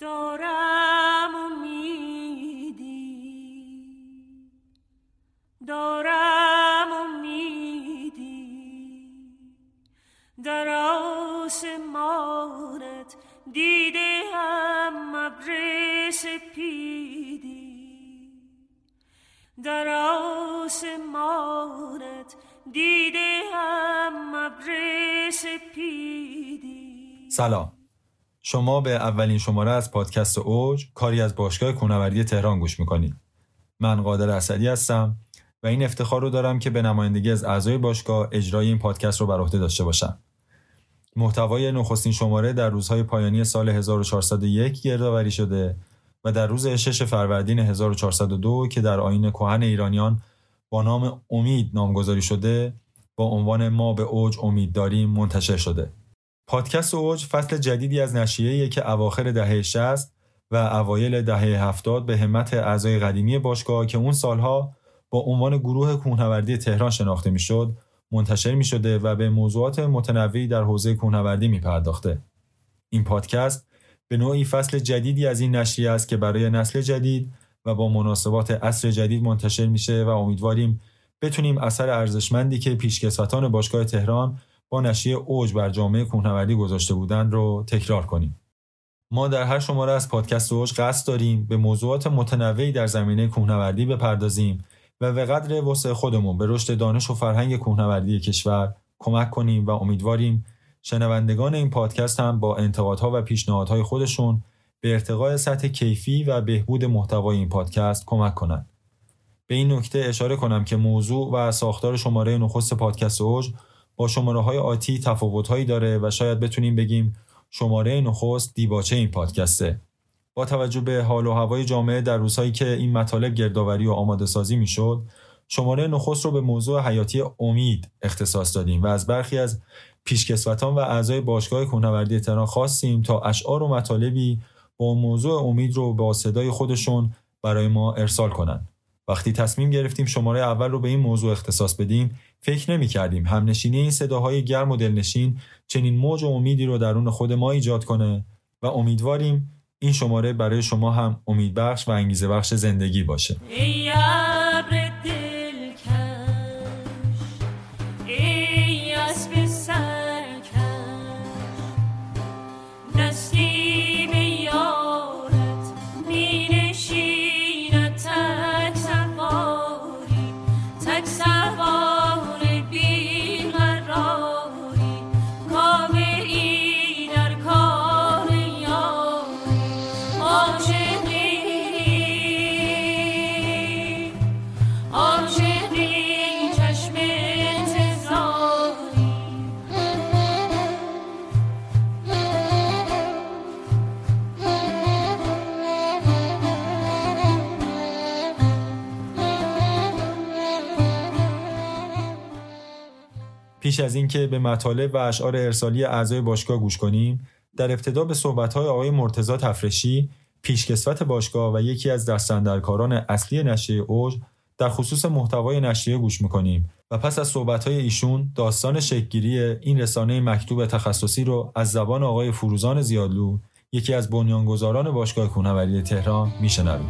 دارم امیدی. دارم امیدی. در آسمانت دیده هم ابر سپیدی در آسمانت دیده هم ابر سپیدی سلام. شما به اولین شماره از پادکست اوج کاری از باشگاه کوهنوردی تهران گوش می‌کنید. من قادر اسدی هستم و این افتخار رو دارم که به نمایندگی از اعضای باشگاه اجرای این پادکست رو بر عهده داشته باشم. محتوای نخستین شماره در روزهای پایانی سال 1401 گردآوری شده و در روز 6 فروردین 1402 که در آین کهن ایرانیان با نام امید نامگذاری شده با عنوان ما به اوج امید داریم منتشر شده. پادکست اوج فصل جدیدی از نشریه‌ای که اواخر دهه 60 و اوایل دهه 70 به همت اعضای قدیمی باشگاه که اون سالها با عنوان گروه کوهنوردی تهران شناخته می‌شد منتشر می شده و به موضوعات متنوعی در حوزه کوهنوردی می پرداخته. این پادکست به نوعی فصل جدیدی از این نشریه است که برای نسل جدید و با مناسبات عصر جدید منتشر میشه و امیدواریم بتونیم اثر ارزشمندی که پیشکسوتان باشگاه تهران با نشریه اوج بر جامعه کوهنوردی گذاشته بودند رو تکرار کنیم. ما در هر شماره از پادکست اوج قصد داریم به موضوعات متنوعی در زمینه کوهنوردی بپردازیم و به قدر وسع خودمون به رشد دانش و فرهنگ کوهنوردی کشور کمک کنیم و امیدواریم شنوندگان این پادکست هم با انتقادها و پیشنهادهای خودشون به ارتقای سطح کیفی و بهبود محتوای این پادکست کمک کنند. به این نکته اشاره کنم که موضوع و ساختار شماره نخست پادکست اوج با شماره های آتی تفاوت هایی داره و شاید بتونیم بگیم شماره نخست دیباچه این پادکسته. با توجه به حال و هوای جامعه در روزهایی که این مطالب گردآوری و آماده سازی می‌شد شماره نخست رو به موضوع حیاتی امید اختصاص دادیم و از برخی از پیشکسوتان و اعضای باشگاه کوهنوردی تهران خواستیم تا اشعار و مطالبی با موضوع امید رو با صدای خودشون برای ما ارسال کنند. وقتی تصمیم گرفتیم شماره اول رو به این موضوع اختصاص بدیم فکر نمی کردیم همنشینی این صداهای گرم و دلنشین چنین موج و امیدی رو درون خود ما ایجاد کنه و امیدواریم این شماره برای شما هم امیدبخش و انگیزه بخش زندگی باشه. از اینکه به مطالب و اشعار ارسالی اعضای باشگاه گوش کنیم در ابتدا به صحبت‌های آقای مرتزا تفرشی پیشکسوت باشگاه و یکی از دستندرکاران اصلی نشریه اوج در خصوص محتوای نشریه گوش می‌کنیم و پس از صحبت‌های ایشون داستان شکلگیری این رسانه مکتوب تخصصی رو از زبان آقای فروزان زیادلو یکی از بنیانگذاران باشگاه کوهنوردی تهران میشنویم.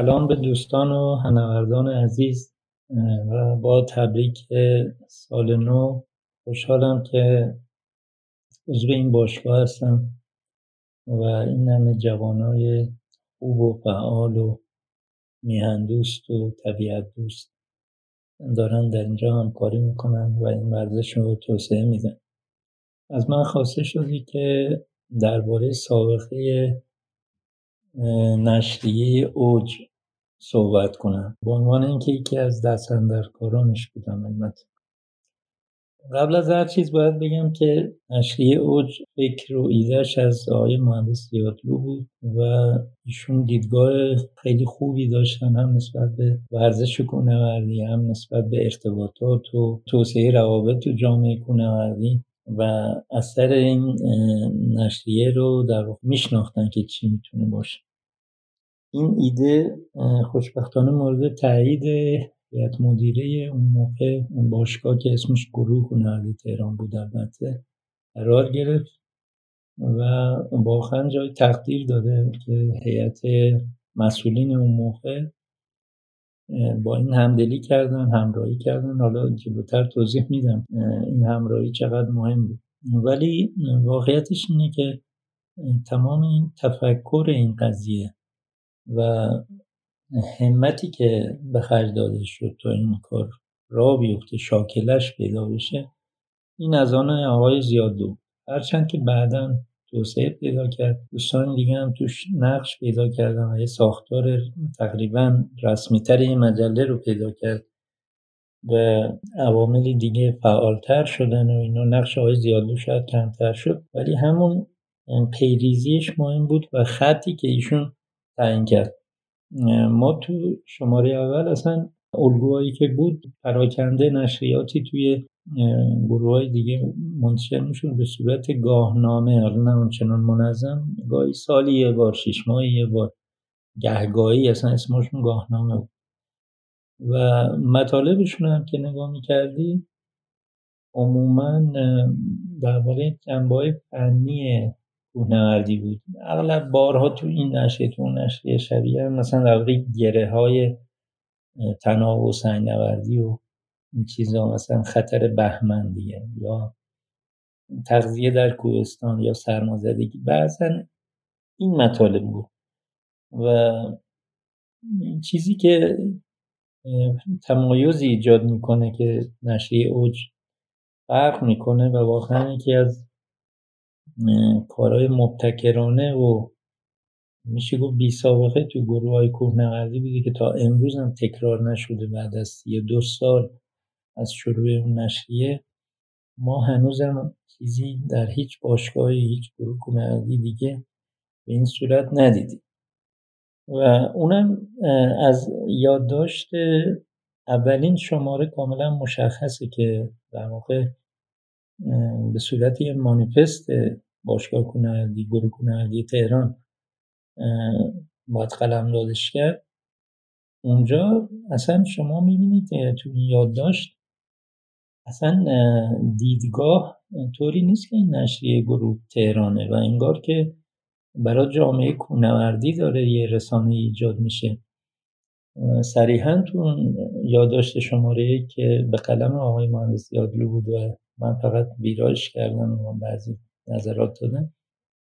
سلام به دوستان و هنوردان عزیز و با تبریک سال نو. خوشحالم که عضو این باشگاه هستم و این همه جوانای خوب و فعال و میهن دوست و طبیعت دوست دارن در اینجا همکاری می‌کنن و این ورزش رو توسعه میدن. از من خواسته شدی که درباره سابقه نشریه اوج صحبت کنم. به عنوان اینکه یکی از دستندرکارانش بودم البته. قبل از هر چیز باید بگم که نشریه اوج فکر و ایدهش از آقای مهندس زیادلو بود و ایشون دیدگاه خیلی خوبی داشتن هم نسبت به ورزش کوهنوردی هم نسبت به ارتباطات و توسعه روابط تو جامعه کوهنوردی و اثر این نشریه رو در میشناختن که چی می‌تونه باشه. این ایده خوشبختانه مورد تایید هیئت مدیره اون موقع اون باشگاه که اسمش گروه هنری تهران بود البته قرار گرفت و واقعا جای تقدیر داده که هیئت مسئولین اون موقع با این همدلی کردن همراهی کردن. حالا جلوتر توضیح میدم این همراهی چقدر مهم بود. ولی واقعیتش اینه که تمام این تفکر این قضیه و همتی که به خرج داده شد تا این کار را بیفته شاکلش پیدا بشه این از آن آقای زیاد دو. هرچند که بعدا توسعه پیدا کرد دوستان دیگه هم توش نقش پیدا کردن و یه ساختار تقریبا رسمیتر این مجله رو پیدا کرد و عوامل دیگه فعالتر شدن و اینا. نقش آقای زیادلو شاید کمتر شد. ولی همون پیریزیش مهم بود و خطی که ایشون تعیین کرد. ما تو شماره اول اصلا الگوهایی که بود پراکنده نشریاتی توی گروه های دیگه منتشر میشون به صورت گاهنامه. نه اونچنان منظم گاهی سالی یه بار شیش ماهی یه بار. گهگاهی اصلا اسمشون گاهنامه بود. و مطالبشون هم که نگاه می‌کردی عموما درباره جنبه های فنی کوهنوردی بود. اغلب بارها تو این نشریه تو اون نشریه شبیه مثلا در گره های تناب و سنگنوردی و این چیزا مثلا خطر بهمن دیگه یا تغذیه در کوهستان یا سرمازدگی. بعضا این مطالب بود. و چیزی که تمایزی ایجاد می‌کنه که نشریه اوج فرق می‌کنه و واقعا یکی از کارهای مبتکرانه و میشه گفت بی سابقه تو گروه های کوهنوردی بوده که تا امروز هم تکرار نشده بعد از یه دو سال از شروع اون نشریه. ما هنوزم چیزی در هیچ باشگاه هیچ گروه کوهنوردی دیگه به این صورت ندیدیم. و اونم از یادداشت اولین شماره کاملا مشخصه که در واقع به صورت یه مانیفست باشگاه کنردی گروه کنردی تهران باید قلم دادش کرد. اونجا اصلا شما می‌بینید تو این یادداشت اصلا دیدگاه طوری نیست که این نشریه گروه تهرانه و انگار که برای جامعه کونوردی داره یه رسانه ایجاد میشه. صریحا تو یادداشت شماره که به قلم آقای مهندس یادلو بود و من فقط ویراش کردم و بعضی نظرات دادم.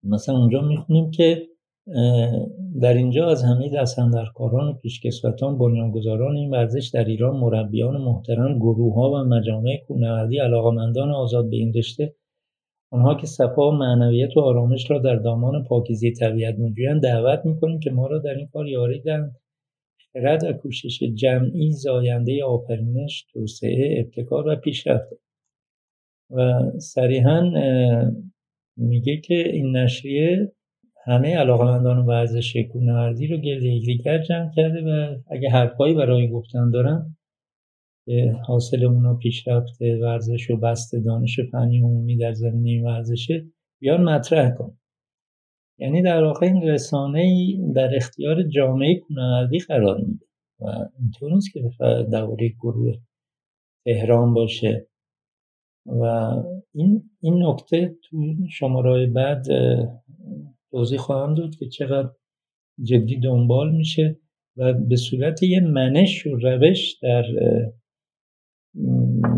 مثلا اونجا می‌خونیم که در اینجا از همه دستندرکاران و پیشکسوتان بنیانگذاران این ورزش در ایران مربیان محترم گروه ها و مجامع کوهنوردی علاقمندان آزاد به این رشته آنها که صفا و معنویت و آرامش را در دامان پاکیزی طبیعت میجویند دعوت می‌کنیم که ما را در این کار یاری دهند. خرد و کوشش جمعی زاینده آفرینش توسعه ابتکار و پیشرفت و صریحا میگه که این نشریه همه علاقمندان ورزش کوهنوردی رو گرد یکدیگر جمع کرده و اگه حرفهایی برای گفتن دارن حاصل اونا پیشرفت ورزش و بست دانش فنی عمومی در زمینه ورزشه بیان مطرح کن. یعنی در واقع این رسانه ای در اختیار جامعه کوهنوردی قرار میده و اینطور نیست که درباره گروه تهران باشه. و این این نکته تو شماره بعد توضیح خواهم داد که چقدر جدی دنبال میشه و به صورت یه منش و روش در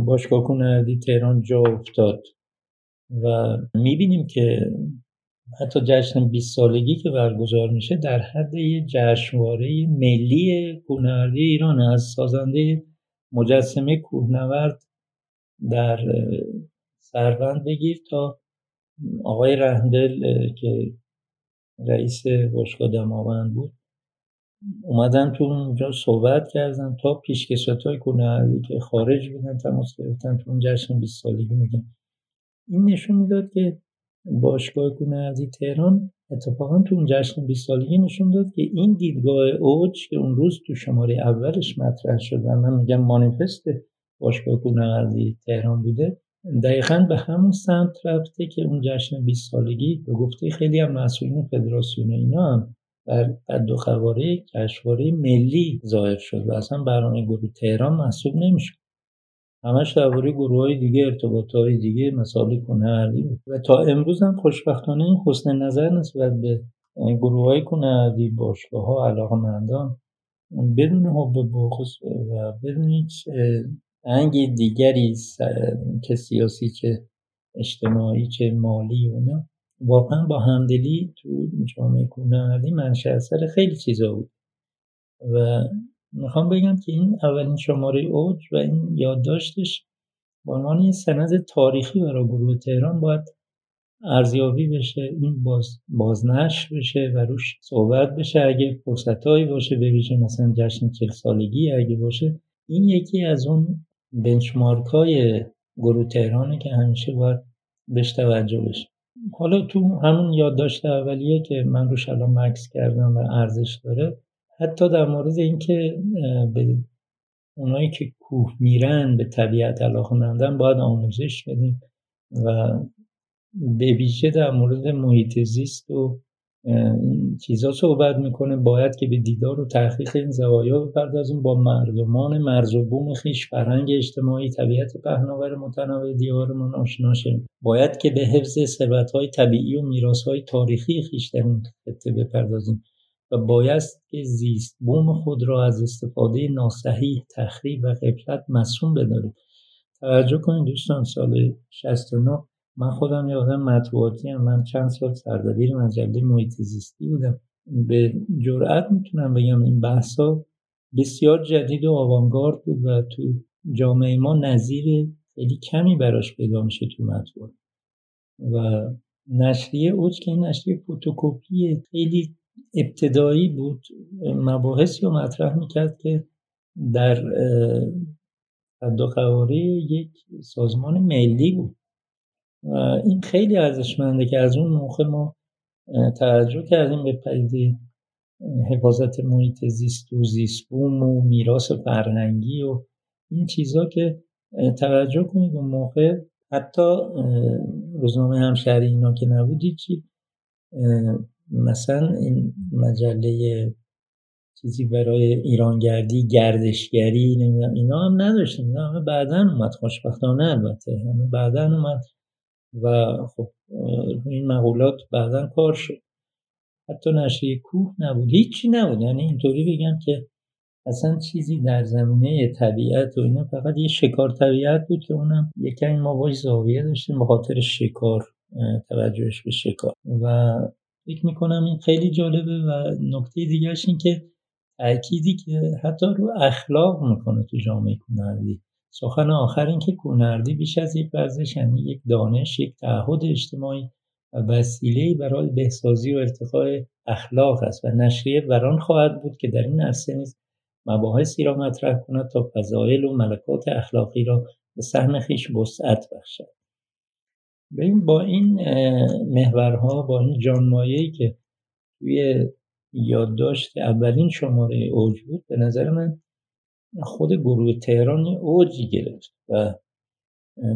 باشگاه کنردی تهران جا افتاد. و می‌بینیم که حتی جشن 20 سالگی که برگزار میشه در حد یه جشنواره ملی کوهنوردی ایران از سازنده مجسمه کوهنورد در سربند بگیر تا آقای رهندل که رئیس باشگاه دماوند بود اومدن تو اونجا صحبت کردن تا پیشکسوت های کنه که خارج بودن تماس گرفتن تو اون جشن 20 سالگی میگن. این نشون می‌داد که باشگاه کنردی تهران اتفاقا تو اون جشن 20 سالگی نشون داد که این دیدگاه اوج که اون روز تو شماره اولش مطرح شد و من میگم مانیفست باشگاه کنردی تهران بوده. دقیقا به همون سمت رفته که اون جشن 20 سالگی به گفته خیلی هم مسئولین فدراسیون اینا هم دو قواره جشنواره ملی ظاهر شد و اصلا برنامه گروه تهران محسوب نمی‌شد. همش درباره گروه های دیگه ارتباط های دیگه مسائل کنهردی بود. و تا امروز هم خوشبختانه این حسن نظر نسبت به گروه های کنهردی باشگاه ها علاقه مندان بدون حب بخص و بدون هیچ انگ دیگری که سیاسی چه اجتماعی چه مالی و نه واقعا با همدلی تو جامعه کنهردی منشه اثر خیلی چیزا بود. و می‌خوام بگم که این اولین شماره اوج و این یادداشتش به عنوان یه سند تاریخی برای گروه تهران باید ارزیابی بشه این باز بازنشر بشه و روش صحبت بشه. اگه فرصتهایی باشه به مثلا جشن چل سالگی اگه باشه این یکی از اون بنچمارک های گروه تهرانه که همیشه باید بهش توجه بشه. حالا تو همون یادداشت اولیه که من روش الان مکس کردم و ارزش داره حتی در مورد اینکه به اونایی که کوه میرن به طبیعت علاقه مندن باید آموزش بدیم و به ویژه در مورد محیط زیست و این چیزا صحبت می‌کنه. باید که به دیدار و تحقیق این زوایا بپردازیم با مردمان مرز و بوم خیش فرهنگ اجتماعی طبیعت پهناور متنوع دیارمان آشنا شیم. باید که به حفظ ثروتهای طبیعی و میراثهای تاریخی خیش در این خطه بپردازیم و باید که زیست بوم خود را از استفاده ناصحیح تخریب و قفلت مسئول بداریم. توجه کنید دوستان سال 69 من خودم یه آدم مطبوعاتی هم. من چند سال سردبیر مجله محیط زیستی بودم. به جرأت می‌تونم بگم این بحثا بسیار جدید و آوانگارد بود و تو جامعه ما نظیر خیلی کمی براش پیدا میشه تو مطبوعات و نشریه اوج که این نشریه فوتوکوپی خیلی ابتدایی بود. مباحثی رو مطرح می‌کرد که در قواره یک سازمان ملی بود. این خیلی ارزشمنده که از اون موقع ما توجه کردیم به پدیده حفاظت محیط زیست و زیستبوم و میراث فرهنگی و این چیزا که توجه کنید اون موقع حتی روزنامه همشهری اینا که نبودی چی مثلا این مجله چیزی برای ایرانگردی گردشگری نمی‌دونم اینا هم نداشتیم اینا همه بعدا اومد خوشبختانه البته همه بعدا اومد. و خب این مقولات بعدا کار شد. حتی نشریه کوه نبود. هیچی نبود. یعنی اینطوری بگم که اصلا چیزی در زمینه طبیعت و اینا فقط یه شکار طبیعت بود که اونم یکمی ما باش زاویه داشتیم به خاطر شکار توجهش به شکار. و فکر می‌کنم این خیلی جالبه و نکته دیگرش این که تأکیدی که حتی رو اخلاق می‌کنه تو جامعه کنردی سخن آخر این که کونردی بیش از یک ورزش یعنی یک دانش یک تعهد اجتماعی و وسیله برای بهسازی و ارتقاء اخلاق است و نشریه بران خواهد بود که در این عرصه نیز مباحثی را مطرح کند تا فضایل و ملکات اخلاقی را به سهم خیش وسعت بخشد. با این محورها با این جانمایه‌ای که توی یادداشت اولین شماره اوج بود به نظر من خود گروه تهران اوجی گرفت و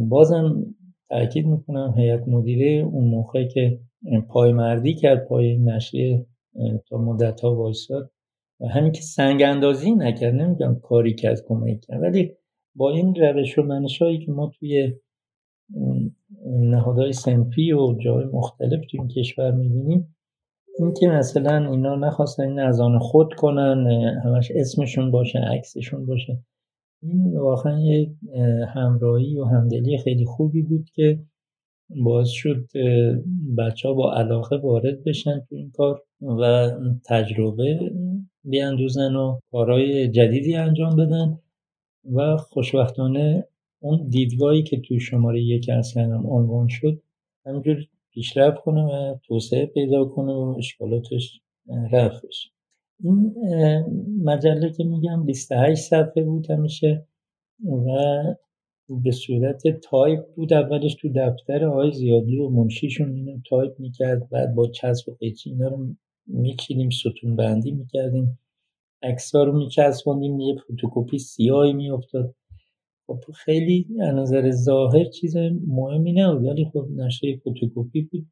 بازم تاکید می‌کنم هیئت مدیره اون موقع که پایمردی کرد پای نشریه تا مدت ها وایستاد و همین که سنگ اندازی نکرد نمیگم کاری کرد کمک کرد ولی با این روش و منشایی که ما توی نهادهای سنفی و جای مختلف توی این کشور می‌بینیم اینکه مثلا اینا نخواستن این از آن خود کنن همش اسمشون باشه عکسشون باشه. این واقعا یک همراهی و همدلی خیلی خوبی بود که باعث شد بچه ها با علاقه وارد بشن تو این کار و تجربه بیاندوزن و کارهای جدیدی انجام بدن و خوشبختانه اون دیدگاهی که تو شماره یک اصلا عنوان شد همینجور پیشرفت کنه و توسعه پیدا کنه و اشکالاتش رفت بشه. این مجله که میگم 28 صفحه بود همیشه و به صورت تایپ بود. اولش تو دفتر آقای زیادلی و منشیشون اینو تایپ می‌کرد. بعد با چسب و قیچی اینا رو میچینیم ستون بندی می‌کردیم. عکس رو میچسبوندیم یه فوتوکوپی سیاهی میافتاد. خب خیلی از نظر ظاهر چیز مهمی نبود ولی خب نسخه فتوکپی بود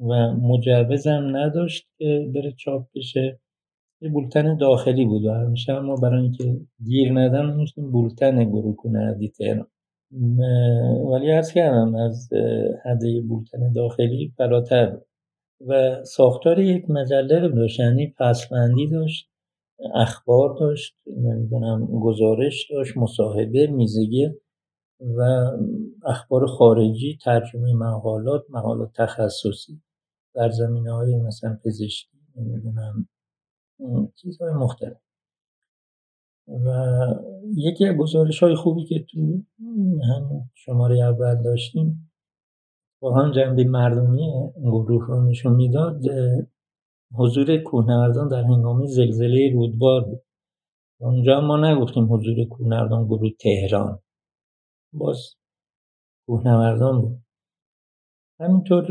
و مجوزم نداشت که بره چاپ بشه. یه بولتن داخلی بود و همیشه ما برای اینکه گیر ندن میشتیم بولتن گروه کنه تهران. ولی ارز کردم از حده بولتن داخلی فراتر و ساختار یک مجله رو داشت یعنی پسبندی داشت. اخبار داشت نمی‌دونم گزارش داشت مصاحبه میزگی و اخبار خارجی ترجمه مقالات مقالات تخصصی در زمینه های مثلا پزشکی نمی‌دونم چیزهای مختلف. و یکی از گزارش های خوبی که تو هم شماره اول داشتیم با هم جنبه مردمی گروه رو نشون می‌داد حضور کوهنوردان در هنگام زلزله رودبار بود. اونجا ما نگفتیم حضور کوهنوردان گروه تهران. باز کوهنوردان بود. همینطور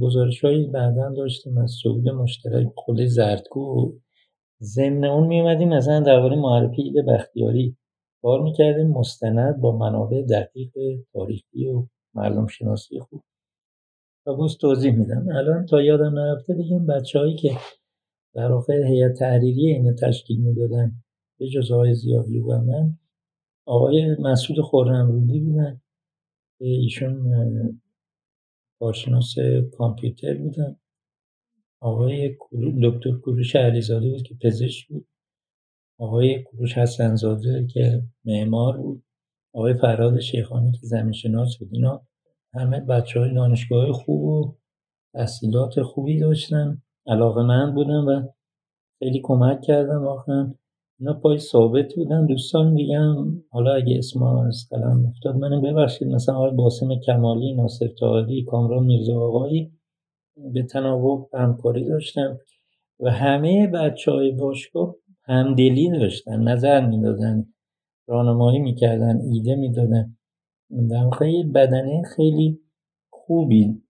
گزارش هایی بعدا داشتیم از سعود مشترک خود زردگو ضمن اون میومدیم مثلا درباره معرفی ایده بختیاری کار می‌کردیم. مستند با منابع دقیق تاریخی و مردم شناسی خوب. و توضیح میدم. الان تا یادم نرفته بگیم بچه هایی که در واقع هیئت تحریری اینو تشکیل می‌دادن به جز آقای زیادلو و من آقای مسعود خورمرودی بودن. ایشون کارشناس کامپیوتر بودن. آقای دکتر کوروش علیزاده بود که پزشک بود. آقای کوروش حسنزاده که معمار بود. آقای فراد شیخانی که زمین شناس بود. اینا همه بچه های دانشگاه خوب و تحصیلات خوبی داشتن. علاقه من بودن و خیلی کمک کردم واقعا اینا پای ثابت بودن. دوستان دیگه حالا اگه اسم از قلم افتاد منو ببخشید. مثلا آقای باسم کمالی ناصر تاهری کامران میرزا آقایی به تناوب همکاری داشتم و همه بچه های باشگاه همدلی داشتن. نظر می‌دادن راهنمایی می‌کردن ایده می‌دادن. در واقع بدنه خیلی خوبی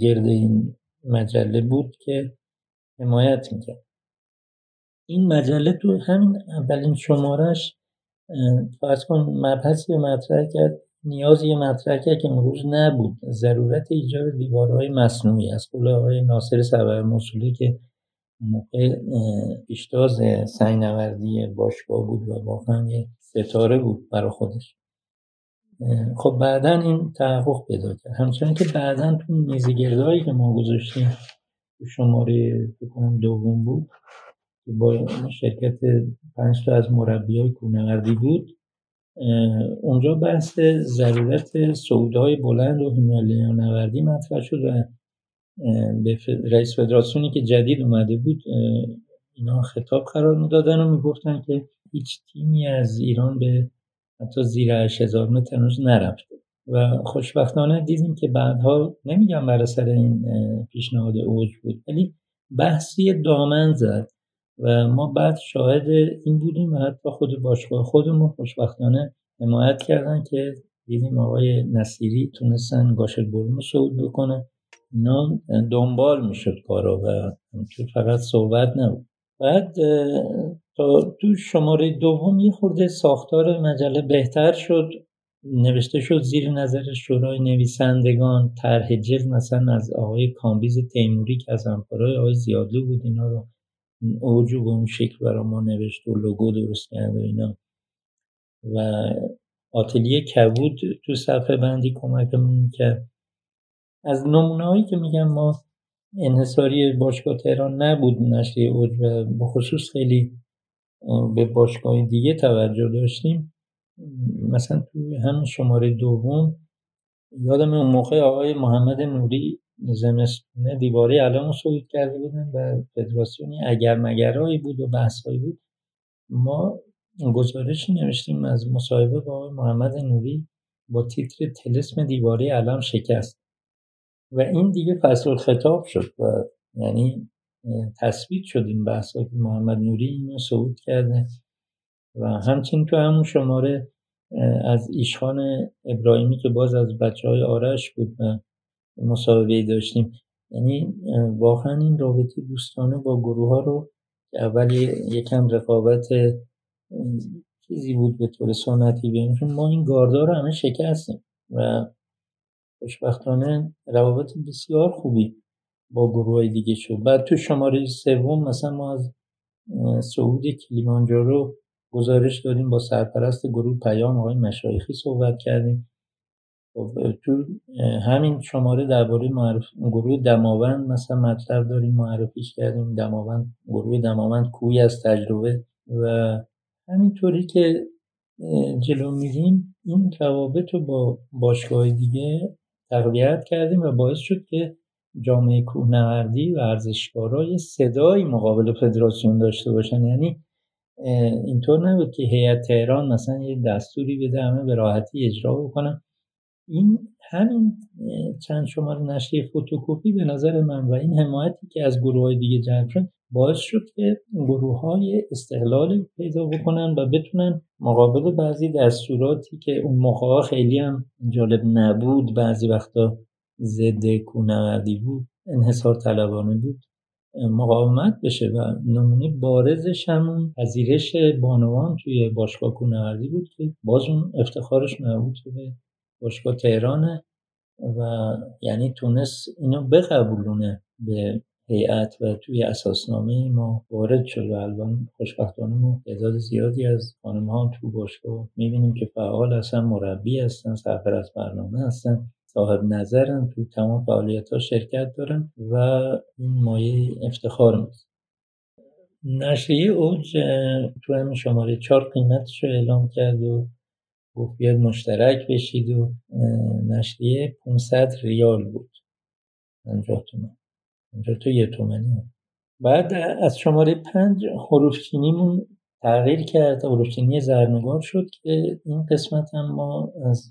گرد این مجله بود که حمایت می‌کرد. این مجله تو همین اولین شمارش فرض کن مبحثی مطرح کرد نیازی مطرح کرد که امروز نبود. ضرورت ایجاد دیوارهای مصنوعی از قول آقای ناصر سبر مسئولی که موقع پیشتاز سنگنوردی باشگاه بود و واقعا یه ستاره بود برای خودش. خب بعدا این تحقق پیدا کرد. همچنان که بعدا تو میزگردهایی که ما گذاشتیم شماره بکنم دوم بود که با شرکت پنج تا از مربی های کونوردی بود اونجا بحث ضرورت سعودهای بلند و هیمالیا نوردی مطرح شد و به رئیس فدراسیونی که جدید اومده بود اینا خطاب قرار می‌دادن و می‌گفتن که هیچ تیمی از ایران به حتی زیر 8000 متر هنوز نرفته. و خوشبختانه دیدیم که بعدها نمیگم برای سر این پیشنهاد اوج بود ولی بحثی دامن زد و ما بعد شاهد این بودیم و حتی خود باشگاه خودمون خوشبختانه حمایت کردن که دیدیم آقای نصیری تونستن گاشل برون صعود بکنه. اینا دنبال می‌شد کارا و فقط صحبت نبود. بعد تو شماره دوم یه خورده ساختار مجله بهتر شد. نوشته شد زیر نظر شورای نویسندگان طرح جلد مثلا از آقای کامبیز تیموری که از همکارای آقای زیادلو بود اینا رو اوجو به اون شکل برای ما نوشت و لوگو درست کرد و اینا. و آتلیه کبود تو صفحه بندی کمکمون می‌کرد. از نمونه که میگم ما انحصاری باشگاه تهران نبود نشریه اوج و بخصوص خیلی به باشگاه دیگه توجه داشتیم. مثلا تو همین شماره دوم یادم اون موقع آقای محمد نوری زمستونه دیواره علم صعود کرده بودن و فدراسیونی اگر مگرهایی بود و بحثایی بود ما گزارشی نوشتیم از مصاحبه با آقای محمد نوری با تیتر تلسم دیواره علم شکست. و این دیگه فصل خطاب شد و یعنی تثبیت شد این بحث که محمد نوری اینو صعود کرده و همچنین تو همون شماره از ایشخان ابراهیمی که باز از بچه های آرش بود و مصاحبه داشتیم. یعنی واقعا این رابطه دوستانه با گروه ها رو اول یکم رقابت چیزی بود به طور سنتی بین ما این گاردا رو همه شکستیم و خوشبختانه روابط بسیار خوبی با گروه دیگه شد. بعد تو شماره سوم مثلا ما از صعود کلیمانجارو گزارش داریم با سرپرست گروه پیام آقای مشایخی صحبت کردیم. خب، تو همین شماره درباره معرف... گروه دماوند مثلا مطلب داریم معرفیش کردیم. دماوند گروه دماوند کوی از تجربه و همینطوری که جلو میریم این روابط رو با باشگاه دیگه تقویت کردیم و باعث شد که جامعه کوهنوردی و ورزشکارای صدایی مقابل فدراسیون داشته باشن. یعنی اینطور نبود که هیئت تهران مثلا یه دستوری بده همه به راحتی اجرا بکنن. این همین چند شماره نشریه فوتوکوپی به نظر من و این حمایتی که از گروه های دیگه جلب شد باعث شد که گروه های استقلال پیدا بکنن و بتونن مقابل بعضی دستوراتی که اون موقع خیلی هم جالب نبود بعضی وقتا ضد کونوردی بود انحصار طلبانه بود مقاومت بشه و نمونه بارزش همون پذیرش بانوان توی باشگاه کونوردی بود که باز اون افتخارش مربوط به باشگاه تهرانه و یعنی تونست اینو بقبولونه به هیئت و توی اساسنامه ما وارد شد و الان خوشبختانه ما تعداد زیادی از خانم ها تو باشگاه می‌بینیم که فعال هستن مربی هستن سرپرست برنامه هستن صاحب نظرن تو تمام فعالیت ها شرکت دارن و این مایه افتخار میست نشریه اوج تو همین شماره چهار قیمتش رو اعلام کرد و گفت بیاد مشترک بشید و نشریه 500 ریال بود. 50 تومن 50 تو یه تومنی بعد از شماره پنج حروف چینیمون تغییر کرد. حروف چینی زرنگار شد که این قسمت هم ما از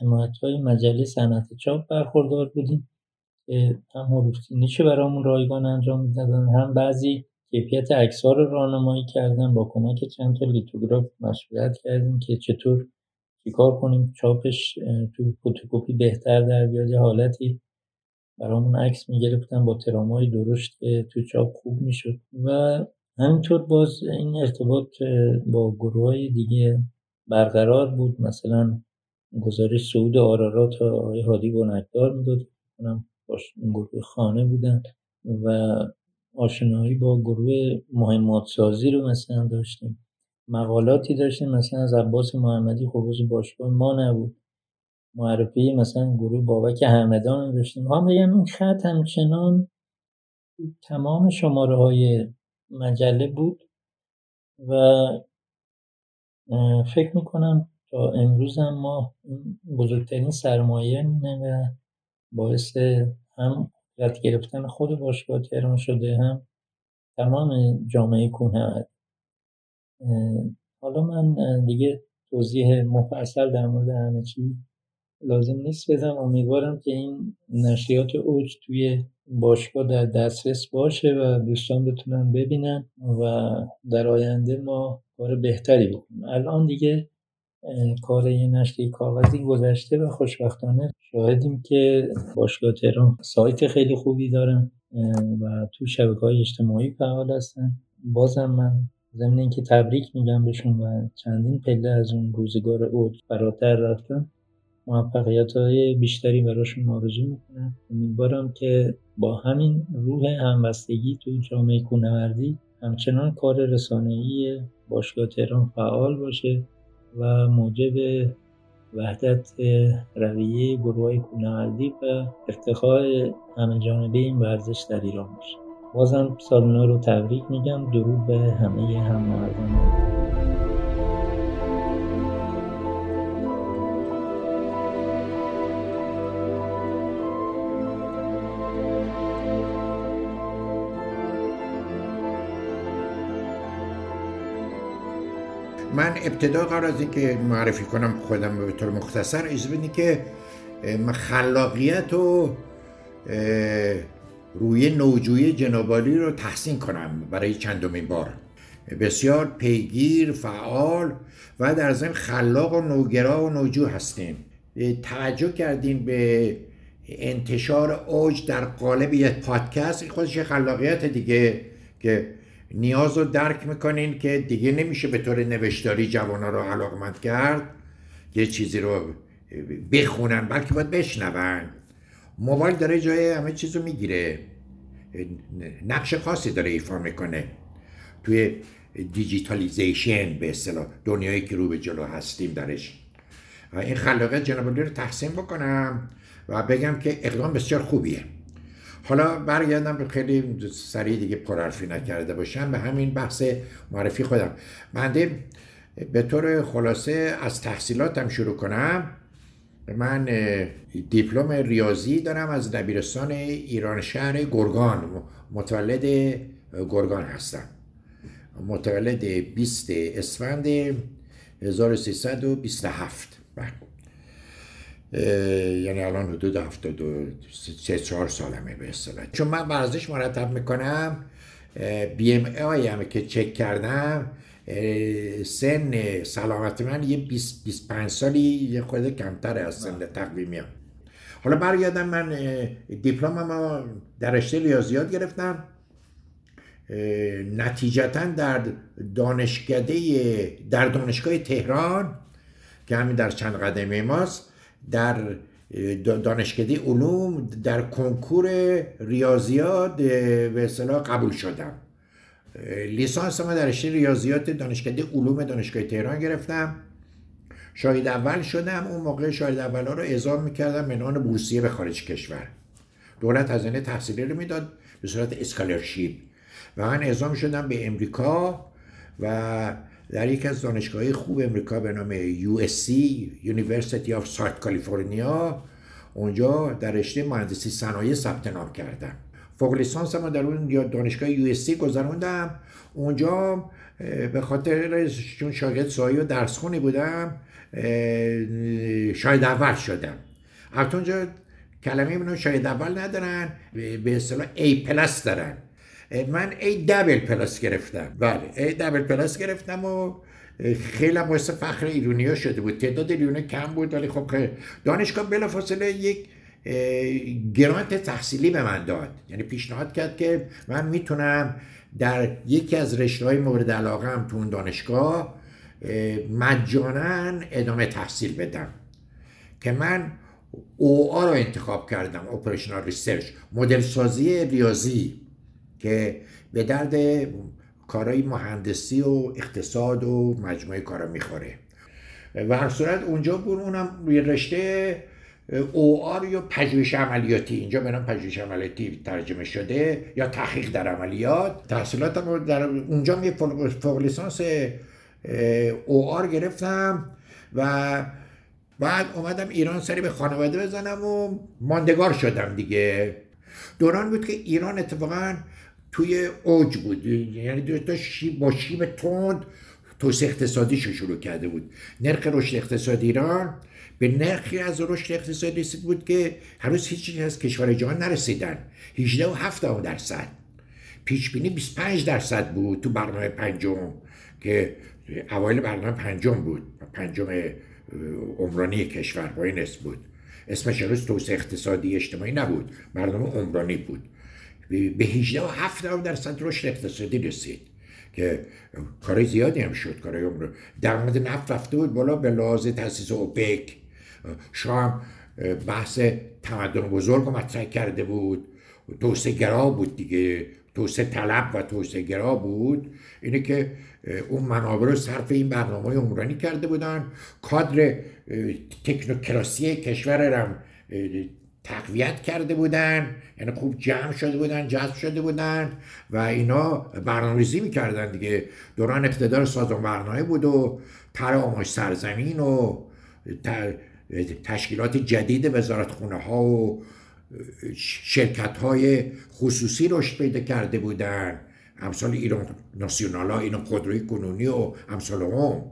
حمایت های مجله صنعت چاپ برخوردار بودیم که هم چینیشو برامون رایگان انجام می‌دادن هم بعضی کیفیت اکثار رو راهنمایی کردن. با کمک چند تا لیتوگراف مشورت کردیم که چطور چیکار کنیم. چاپش تو فوتوکوپی بهتر در بیاد. یه حالتی برامون عکس می‌گرفتن با ترامای درشت که تو چاپ خوب می‌شد. و همینطور باز این ارتباط با گروه های دیگه برقرار بود. مثلا گزارش سعود آرارات و آقای هادی بنکدار می‌داد. کنم باش گروه خانه بودن و آشنایی با گروه مهمات سازی رو مثلا داشتیم. مقالاتی داشتیم. مثلا از عباس محمدی خب باشگاه ما نبود. معرفی مثلا گروه بابک همدان داشتیم. هم بگم این خط همچنان تمام شماره های مجله بود و فکر می‌کنم تا امروز هم ما بزرگترین سرمایه و باعث هم یاد گرفتن خود باشگاه تهران شده هم تمام جامعه کنه حالا من دیگه توضیح مفصل در مورد همه چی لازم نیست بدم امیدوارم که این نشریات اوج توی باشگاه در دسترس باشه و دوستان بتونن ببینن و در آینده ما کار بهتری بکنیم. الان دیگه کار یه نشریه کاغذی گذشته و خوشبختانه شاهدیم که باشگاه تهران سایت خیلی خوبی دارن و تو شبکه های اجتماعی فعال هستن. بازم من ضمن اینکه تبریک میگم بهشون و چندین پله از اون روزگار اوج فراتر رفتن. موفقیت های بیشتری براشون آرزو می‌کنم. امیدوارم که با همین روح همبستگی تو جامعه کونوردی همچنان کار رسانه‌ای باشگاه تهران فعال باشه و موجب وحدت رویه گروه کونوردی و ارتقاء همه جانبه این ورزش در ایران باشه. بازم سال رو تبریک میگم. درود به همه هم من ابتدا قرار از اینکه معرفی کنم خودم به طور مختصر اجازه بدید که من خلاقیت و روی نوجوی جنابالی رو تحسین کنم برای چندمین بار. بسیار پیگیر فعال و در ضمن خلاق و نوگرا و نوجو هستیم. توجه کردیم به انتشار اوج در قالب یک پادکست. خودش خلاقیت دیگه که نیاز رو درک می‌کنین که دیگه نمیشه به طور نوشتاری جوانها رو علاقمند کرد یه چیزی رو بخونن بلکه باید بشنون. موبایل داره جای همه چیز رو می‌گیره. نقش خاصی داره ایفا می‌کنه. توی دیجیتالیزیشن به اصطلاح دنیایی که رو به جلو هستیم درش. این خلاقیت جناب رو تحسین بکنم و بگم که اقدام بسیار خوبیه. حالا برگردم به خیلی سریع دیگه پرحرفی نکرده باشم. به همین بحث معرفی خودم. بنده به طور خلاصه از تحصیلاتم شروع کنم. من دیپلم ریاضی دارم. از دبیرستان ایران شهر گرگان. متولد گرگان هستم. متولد 20 اسفند 1327 یعنی الان حدود 73 4 سالمه به اصطلاح. چون من ورزش مرتب می‌کنم بی ام آی هم که چک کردم سن سلامت من یه 20 25 سالی یه خود کمتر از سن تقویمی هم. حالا برگردم من دیپلمم در رشته ریاضیات گرفتم. نتیجتا در دانشکده در دانشگاه تهران که همین در چند قدمه ماست در دانشکده علوم در کنکور ریاضیات به اصطلاح قبول شدم. لیسانس ما در رشته ریاضیات دانشکده علوم دانشگاه تهران گرفتم. شاهد اول شدم اون موقع شاهد اول ها رو اعزام می‌کردم به عنوان بورسیه به خارج کشور. دولت هزینه تحصیلی رو می‌داد به صورت اسکالرشیپ. و من اعزام شدم به امریکا و در یک از دانشگاه خوب امریکا به نام USC University of South California اونجا در رشته مهندسی صنایع ثبت نام کردم فوق لیسانس ما در اون دانشگاه USC گذروندم. اونجا به خاطر چون شاگرد سایی و درس خونی بودم شاید اول شدم. البته اونجا کلمه منو شاید اول ندارن به اصطلاح A پلاس دارن. من A double plus گرفتم. بله A double plus گرفتم و خیلی باعث فخر ایرونیا شده بود. تعداد ایرونی کم بود ولی خب دانشگاه بلافاصله یک grant تحصیلی به من داد. یعنی پیشنهاد کرد که من می‌تونم در یکی از رشته های مورد علاقه هم تو اون دانشگاه مجانا ادامه تحصیل بدم. که من او رو انتخاب کردم operational research مدل سازی ریاضی. که به درد کارهای مهندسی و اقتصاد و مجموعه کارا می‌خوره. و هر صورت اونجا بود اونم روی رشته او آر یا پژوهش عملیاتی. اینجا به نام پژوهش عملیاتی ترجمه شده یا تحقیق در عملیات. تحصیلاتم در اونجا یه فوق لیسانس او آر گرفتم و بعد اومدم ایران سری به خانواده بزنم و ماندگار شدم دیگه. دوران بود که ایران اتفاقا توی اوج بود. یعنی شیب با شیب تند توسعه اقتصادیش شروع کرده بود. نرخ رشد اقتصادی ایران به نرخی از رشد اقتصادی رسید بود که هنوز هیچ از کشور جهان نرسیدن. 18 و 7 درصد. پیش بینی 25 درصد بود تو برنامه پنجم که اوایل برنامه پنجم بود. پنجم عمرانی کشور با این اسم بود. اسمش هنوز توسعه اقتصادی اجتماعی نبود. برنامه عمرانی بود. به 18 و 7 درصد رشد اقتصادی رسید که کار زیادی هم شد کارهای عمر درآمد نفت رفته بود بالا به لحاظ تاسیس اوپک. شام بحث تمدن بزرگ مطرح کرده بود. توسعه گرا بود دیگه. توسعه طلب و توسعه گرا بود. اینه که اون منابع رو صرف این برنامه عمرانی کرده بودن. کادر تکنوکراسی کشور هم تقویت کرده بودن. یعنی خوب جمع شده بودن جذب شده بودن و اینا برنامه‌ریزی می‌کردن دیگه. دوران اقتدار سازمان برنامه بود و تر آماج سرزمین و تشکیلات جدید وزارت خونه ها و شرکت های خصوصی رشد پیدا کرده بودن. امثال ایران ناسیونال ها ایران خودروی کنونی و امثال هم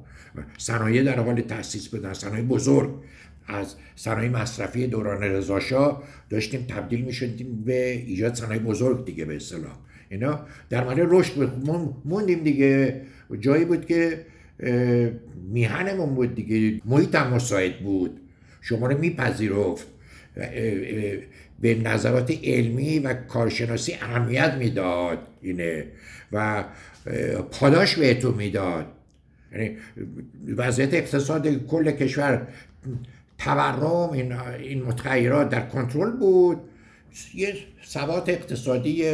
صنایع در حال تاسیس بودن صنایع بزرگ. از صنایع مصرفی دوران رضاشاه داشتیم تبدیل می شدیم به ایجاد صنایع بزرگ دیگه به اصطلاح. اینا در مورد رشد موندیم دیگه. جایی بود که میهنمون بود دیگه. محیط هم مساعد بود. شما رو میپذیرفت. به نظرات علمی و کارشناسی اهمیت می‌داد اینه و پاداش بهتون می‌داد. یعنی وضعیت اقتصاد کل کشور تورم این, این متغیرات در کنترل بود. یه ثبات اقتصادی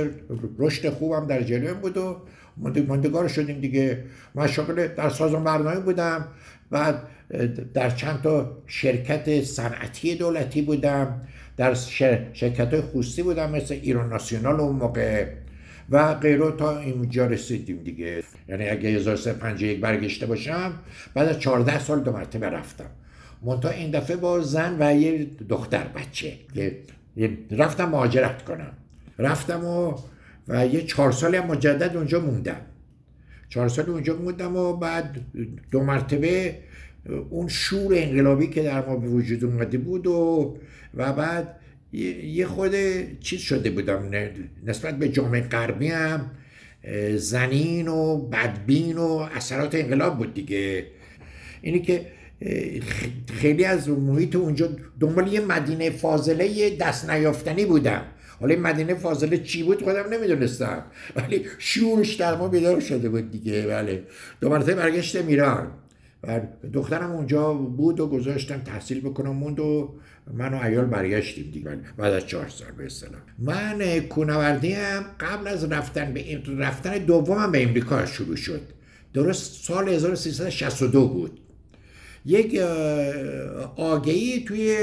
رشد خوبم در جلوی بود و ماندگار شدیم دیگه. من شاغل در سازمان برنامه بودم بعد در چند تا شرکت صنعتی دولتی بودم. در شرکت های خصوصی بودم مثل ایران ناسیونال اون موقع. و غیره تا اینجا رسیدیم دیگه. یعنی اگه 1351 برگشته باشم بعد از 14 سال دو مرتبه رفتم. منتها این دفعه با زن و یه دختر بچه. رفتم مهاجرت کنم. رفتم و و یه چهار سالی هم مجدد اونجا موندم. چهار سال اونجا موندم و بعد دو مرتبه اون شور انقلابی که در ما به وجود اومده بود و و بعد یه خود چیز شده بودم. نسبت به جامعه غربی هم زنین و بدبین و اثرات انقلاب بود دیگه. اینی که خیلی از محیط اونجا دنبال یه مدینه فاضله دست نیافتنی بودم. حالا مدینه فاضله چی بود خودم نمی‌دونستم. ولی شورش در ما بیدار شده بود دیگه بله. دو مرتبه برگشتم ایران. و دخترم اونجا بود و گذاشتم تحصیل بکنم موند و من و ایال برگشتیم دیگه. بعد از چهار سال به اصطلاح. من کونوردی هم قبل از رفتن به رفتن دومم به امریکا شروع شد. درست سال 1362 بود. یک آگهی توی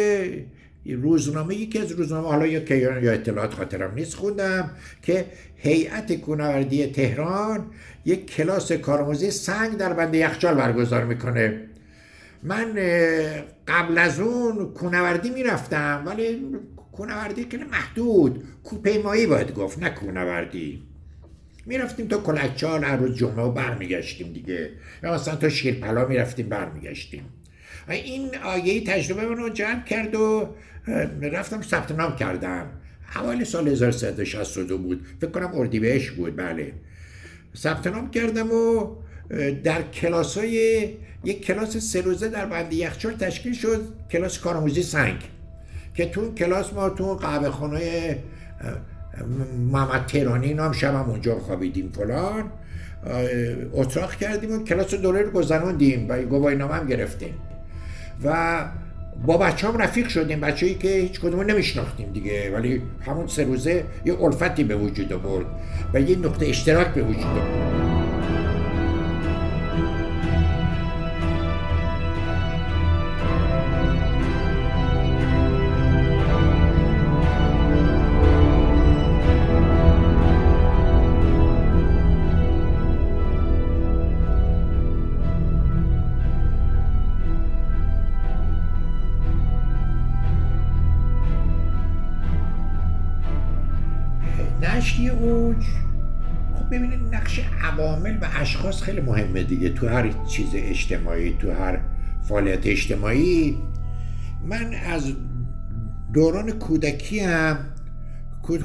روزنامه یکی از روزنامه حالا یا کیان یا اطلاعات خاطرم نیست خوندم که هیئت کونوردی تهران یک کلاس کارآموزی سنگ در بند یخچال برگزار می‌کنه. من قبل از اون کونوردی می‌رفتم ولی کونوردی خیلی محدود کوپیمایی باید گفت نه کونوردی. می‌رفتیم تا کلکچال هر روز جمعه و برمیگشتیم دیگه. یا مثلا تا شیرپلا می‌رفتیم برمیگشتیم. این آیه تجربه رو جمع کرد و رفتم ثبت نام کردم. حوالی سال 1362 بود. فکر کنم اردیبهشت بود. بله. ثبت نام کردم و در کلاس های یک کلاس سه روزه در بند یخچال تشکیل شد. کلاس کارآموزی سنگ. که تو کلاس ما تو قهوه خانه محمد تهرانی نام شب اونجا خوابیدیم فلان اتراق کردیم و کلاس دوره رو گذروندیم و گواهی نامه هم گرفتیم. و با بچه هم رفیق شدیم بچه‌ای که هیچ کدوم نمیشناختیم دیگه ولی همون سه روزه یه الفتی به وجود آورد و یه نقطه اشتراک به وجود آورد. اشخاص خیلی مهمه دیگه. تو هر چیز اجتماعی تو هر فعالیت اجتماعی. من از دوران کودکی هم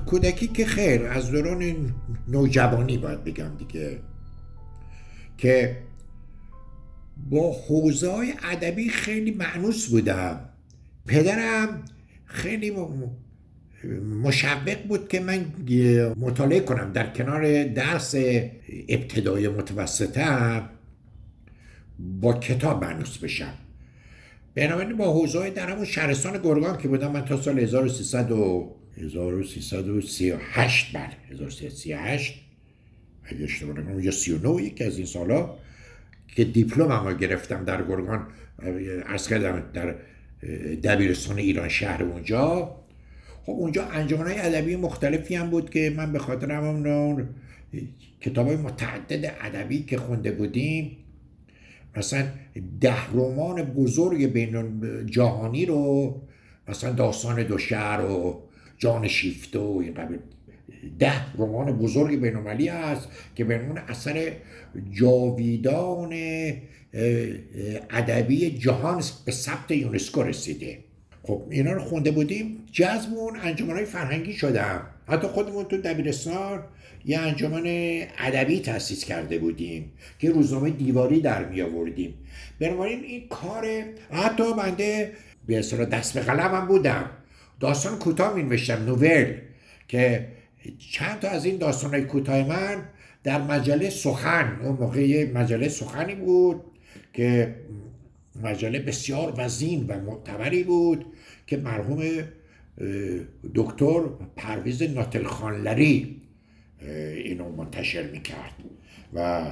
کودکی که خیر از دوران نوجوانی باید بگم دیگه. که با حوزه ادبی خیلی معنوس بودم. پدرم خیلی مشوق بود که من مطالعه کنم در کنار درس ابتدای متوسطه با کتاب معنوس بشم. بنابراین با حوزه در همون شهرستان گرگان که بودم من تا سال 1300 و 1338 بله 1338 اگه اشتباه نکنم یا 39 یکی از این سالا که دیپلم هم گرفتم در گرگان. ارز کردم در دبیرستان ایران شهر اونجا. خب اونجا های ادبی مختلفی هم بود که من به خاطر همون کتاب های متعدد ادبی که خونده بودیم مثلا ده رمان بزرگ بین جهانی رو مثلا داستان دو شهر و جان شیفته و این قبیل. ده رمان بزرگ بینالمللی هست که به اون اثر جاویدان ادبی جهان به ثبت یونسکو رسیده. خب اینا رو خونده بودیم. جذبون های فرهنگی شدم. حتی خودمون تو دبیرستان یه انجمن ادبی تاسیس کرده بودیم که روزنامه دیواری در می آوردیم. بنابراین این کار حتی بنده به اصطلاح دست به قلم هم بودم. داستان کوتاه می نوشتم نوول که چند تا از این داستان های کوتاه من در مجله سخن اون موقع مجله سخنی بود که مجله بسیار وزین و معتبری بود. که مرحوم دکتر پرویز ناتل خانلری اینو منتشر می‌کرد. و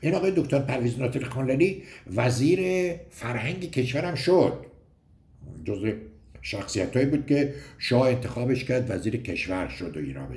این آقای دکتر پرویز ناتل خانلری وزیر فرهنگ کشورم شد. جز شخصیت هایی بود که شاه انتخابش کرد وزیر کشور شد و اینا به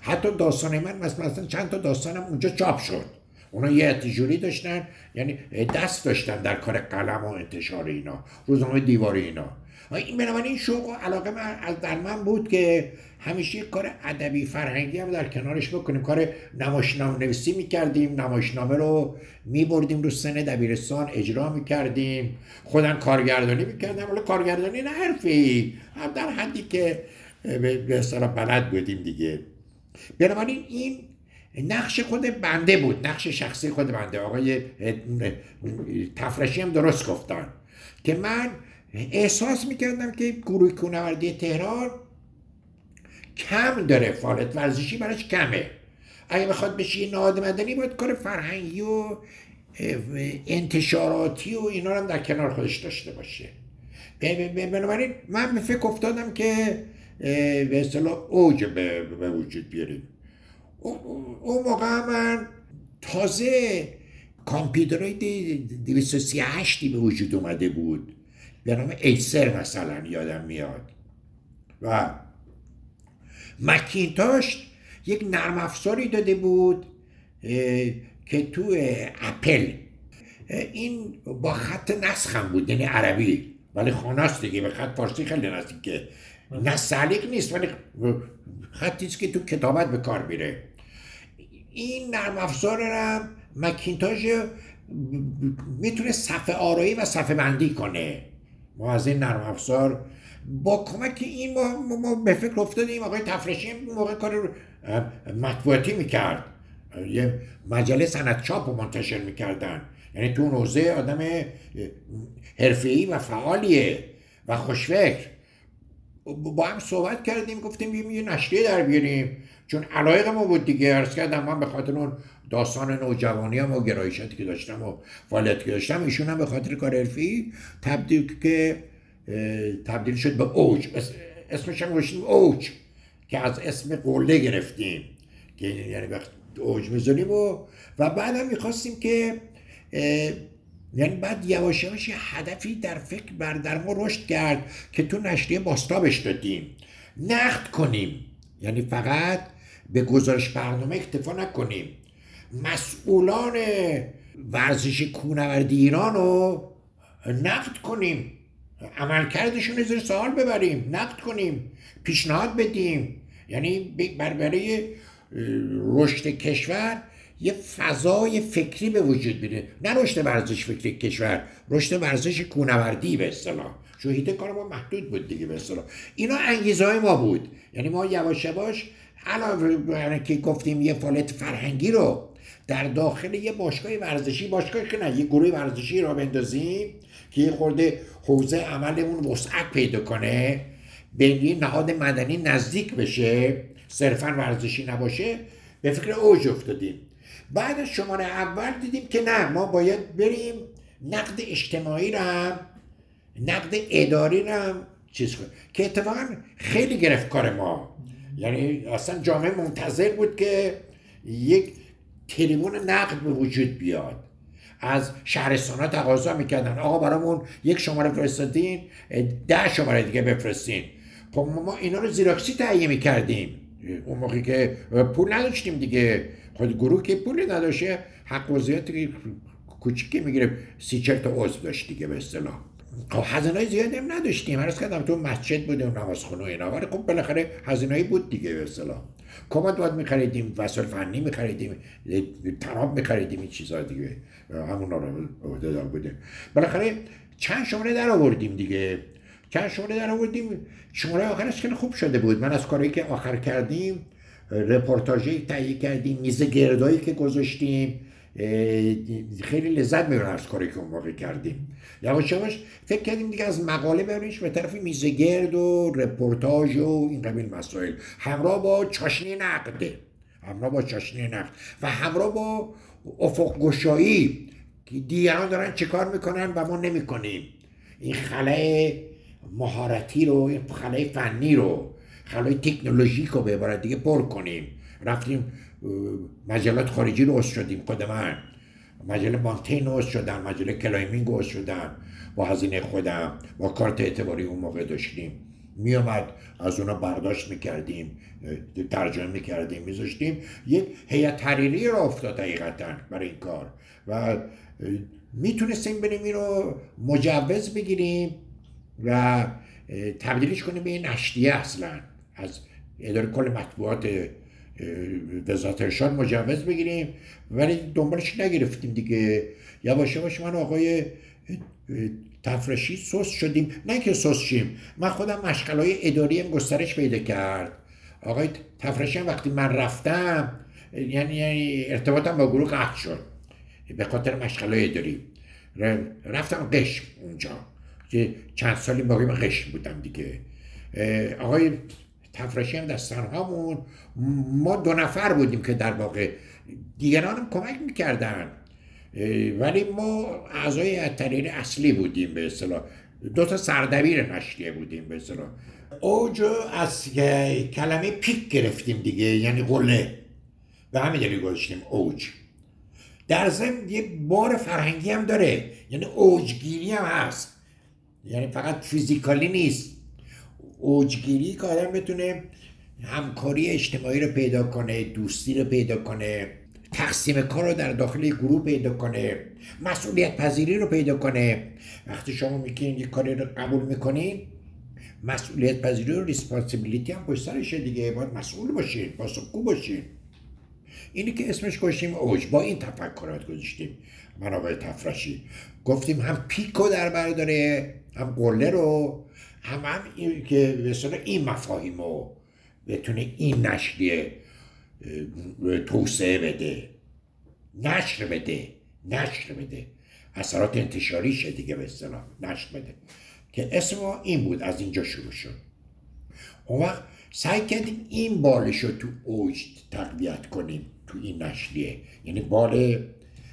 حتی داستان من مثلا چند تا داستانم اونجا چاپ شد. اونا یه اتیجوری داشتن یعنی دست داشتن در کار قلم و انتشار اینا روزنامه دیواری اینا. این بنابراین شوق و علاقه من از در من بود که همیشه یک کار ادبی فرهنگی هم در کنارش بکنیم. کار نمایشنامه نویسی می‌کردیم نمایشنامه رو میبردیم رو سن دبیرستان اجرا می‌کردیم. خودم کارگردانی می‌کردم. ولی کارگردانی نه حرفی هم در حدی که به اصطلاح بلد بودیم دیگه. بنابراین این نقش خود بنده بود نقش شخصی خود بنده. آقای تفرشی هم درست گفتن که من احساس می‌کردم که گروه کونوردی تهران کم داره فعالیت ورزشی براش کمه. اگه بخواد بشه یه نهاد مدنی باید کار فرهنگی و انتشاراتی و اینا هم در کنار خودش داشته باشه. بنابراین من به فکر افتادم که به اصطلاح اوج به وجود بیاریم اون موقع من تازه کامپیوترهای 238 به وجود اومده بود. به نام ایسر مثلا یادم میاد. و مکینتاش یک نرم افزاری داده بود که تو اپل. این با خط نسخم بود یعنی عربی. ولی خاناست دیگه به خط فارسی خیلی نزدیکه نه نیست ولی خطی که تو کتابت به کار میره. این نرم افزار هم مکینتاش می‌تونه صفحه آرایی و صفحه بندی کنه. ما از این نرم افزار با کمک این ما, ما به فکر افتادیم آقای تفرشی موقع کار مطبوعاتی می‌کرد. یه مجله سند چاپ رو منتشر می‌کردن. یعنی تو روزه آدم حرفه‌ای و فعالیه و خوشفکر. با هم صحبت کردیم گفتیم یه نشریه در بیاریم. چون علایق ما بود دیگه ارز کردم من به خاطر اون داستان نوجوانی هم و گرایشاتی که داشتم و فعالیتی که داشتم ایشون هم به خاطر کار حرفی تبدیل که تبدیل شد به اوج. اسمش هم گوشتیم اوج که از اسم قله گرفتیم که یعنی وقت اوج می‌ذاریم و و بعد هم می‌خواستیم که یعنی بعد یواش یواش هدفی در فکر بر در ما رشد کرد که تو نشریه باستابش دادیم. نقد کنیم. یعنی فقط به گزارش برنامه اکتفا نکنیم. مسئولان ورزش کونوردی ایران رو نقد کنیم. عملکردشون رو زیر سوال ببریم. نقد کنیم. پیشنهاد بدیم. یعنی برای رشد کشور یه فضای فکری به وجود بیاره نه رشد ورزش فکری کشور رشد ورزش کونوردی به اصطلاح. شهیده کار ما محدود بود دیگه به اصطلاح. اینا انگیزه های ما بود. یعنی ما یواش یواش علاوه که گفتیم یه فعالیت فرهنگی رو در داخل یه باشگاه ورزشی باشگاه که نه یه گروه ورزشی را بندازیم که یه خورده حوزه عملمون وسعت پیدا کنه به یه نهاد مدنی نزدیک بشه صرفا ورزشی نباشه به فکر اوج افتادیم. بعد از شماره اول دیدیم که نه ما باید بریم نقد اجتماعی هم نقد اداری رو هم چیز کنیم. که اتفاقا خیلی گرفت کار ما. یعنی اصلا جامعه منتظر بود که یک تریبون نقد به وجود بیاد. از شهرستان ها تقاضا می‌کردن. آقا برامون یک شماره فرستادین ده شماره دیگه بفرستین. خب ما اینا رو زیراکسی تهیه می‌کردیم. اون موقعی که پول نداشتیم دیگه. خود گروه که پول نداشته حق وضعیت کوچیکی می‌گیره سی چل تا عضو داشت دیگه به اصطلاح. خب هزینه زیادی هم نداشتیم. عرض کردم تو مسجد بودیم نمازخونه و اینا. ولی خب بالاخره هزینه بود دیگه به اصطلاح. کمد باید میخریدیم وسایل فنی میخریدیم تناب میخریدیم این چیزا دیگه. همون رو دار بودیم. بالاخره چند شماره در آوردیم دیگه. چند شماره در آوردیم. شماره آخرش خیلی خوب شده بود. من از کاری که آخر کردیم رپورتاجی تهیه کردیم میز گردایی که گذاشتیم. خیلی لذت می‌برم از کاری که اون موقع کردیم. یواش یواش فکر کردیم دیگه از مقاله بریش به طرف میزگرد و رپورتاج و این قبیل مسائل. همراه با چاشنی نقده همراه با چاشنی نقد. و همراه با افق گشایی که دیگران دارن چه کار می‌کنن و ما نمی‌کنیم. این خلای مهارتی رو این خلای فنی رو خلای تکنولوژیک رو به عبارت دیگه پر کنیم. رفتیم مجلات خارجی رو است شدیم خود من. مجله مانتین رو شدم مجله کلایمینگ رو شدم. با هزینه خودم با کارت اعتباری اون موقع داشتیم. میومد از اونا برداشت می‌کردیم ترجمه می‌کردیم میذاشتیم. یک هیئت تحریری رو افتاد حقیقتا برای این کار. و می‌تونستیم بریم این رو مجوز بگیریم و تبدیلش کنیم به این نشریه اصلا. از اداره کل مطبوعات وزارت ارشاد مجوز بگیریم. ولی دنبالش نگرفتیم دیگه. یواش یواش من آقای تفرشی سوس شدیم. نه که سوس شیم. من خودم مشغلای اداریم گسترش پیدا کرد. آقای تفرشی هم وقتی من رفتم یعنی, ارتباطم با گروه قطع شد. به خاطر مشغلای اداری. رفتم قشم اونجا. چند سالی باقی من قشم بودم دیگه. آقای تفرشی هم همون ما دو نفر بودیم که در واقع. دیگران هم کمک می‌کردن. ولی ما اعضای اتریر اصلی بودیم به اصطلاح. دو تا سردبیر نشریه بودیم به اصطلاح. اوج از کلمه پیک گرفتیم دیگه یعنی قله. به همین دلیل گذاشتیم اوج. در ضمن یه بار فرهنگی هم داره. یعنی اوجگیری هم هست. یعنی فقط فیزیکالی نیست. اوجگیری که آدم بتونه همکاری اجتماعی رو پیدا کنه دوستی رو پیدا کنه تقسیم کار رو در داخل گروه پیدا کنه مسئولیت پذیری رو پیدا کنه. وقتی شما می‌کنین یه کاری رو قبول می‌کنین مسئولیت پذیری و ریسپانسیبیلیتی هم پشت سرشه دیگه. باید مسئول باشین پاسخگو باشین. اینی که اسمش گذاشتیم اوج. با این تفکرات گذاشتیم. منابع تفرشی. گفتیم هم پیکو در بر داره هم قله رو هم هم این که به این مفاهیم رو بتونه این نشریه توسعه بده. نشر بده. نشر بده. اثرات انتشاریشه دیگه به اصطلاح. نشر بده. که اسم ما این بود از اینجا شروع شد. اون وقت سعی کردیم این بالش رو تو اوج تقویت کنیم تو این نشریه. یعنی بال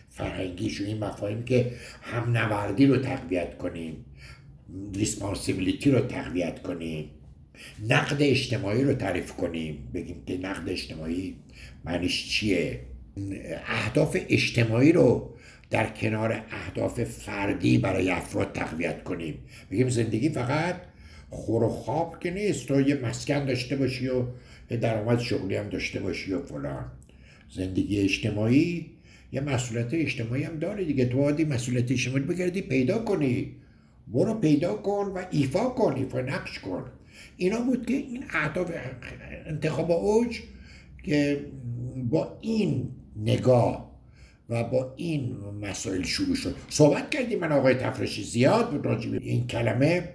فرهنگیش و این مفاهیم که هم نوردی رو تقویت کنیم. ریسپانسیبیلیتی رو تقویت کنیم. نقد اجتماعی رو تعریف کنیم. بگیم که نقد اجتماعی معنیش چیه؟ اهداف اجتماعی رو در کنار اهداف فردی برای افراد تقویت کنیم. بگیم زندگی فقط خور و خواب که نیست. تو یه مسکن داشته باشی و یه درآمد شغلی هم داشته باشی و فلان. زندگی اجتماعی یه مسئولیت اجتماعی هم داره دیگه. تو عادی مسئولیت اجتماعی بگردی پیدا کنی. برو پیدا کن و ایفا کن ایفا نقش کن. اینا بود که این اهداف انتخاب اوج که با این نگاه و با این مسائل شروع شد. صحبت کردیم من آقای تفرشی زیاد راجع به این کلمه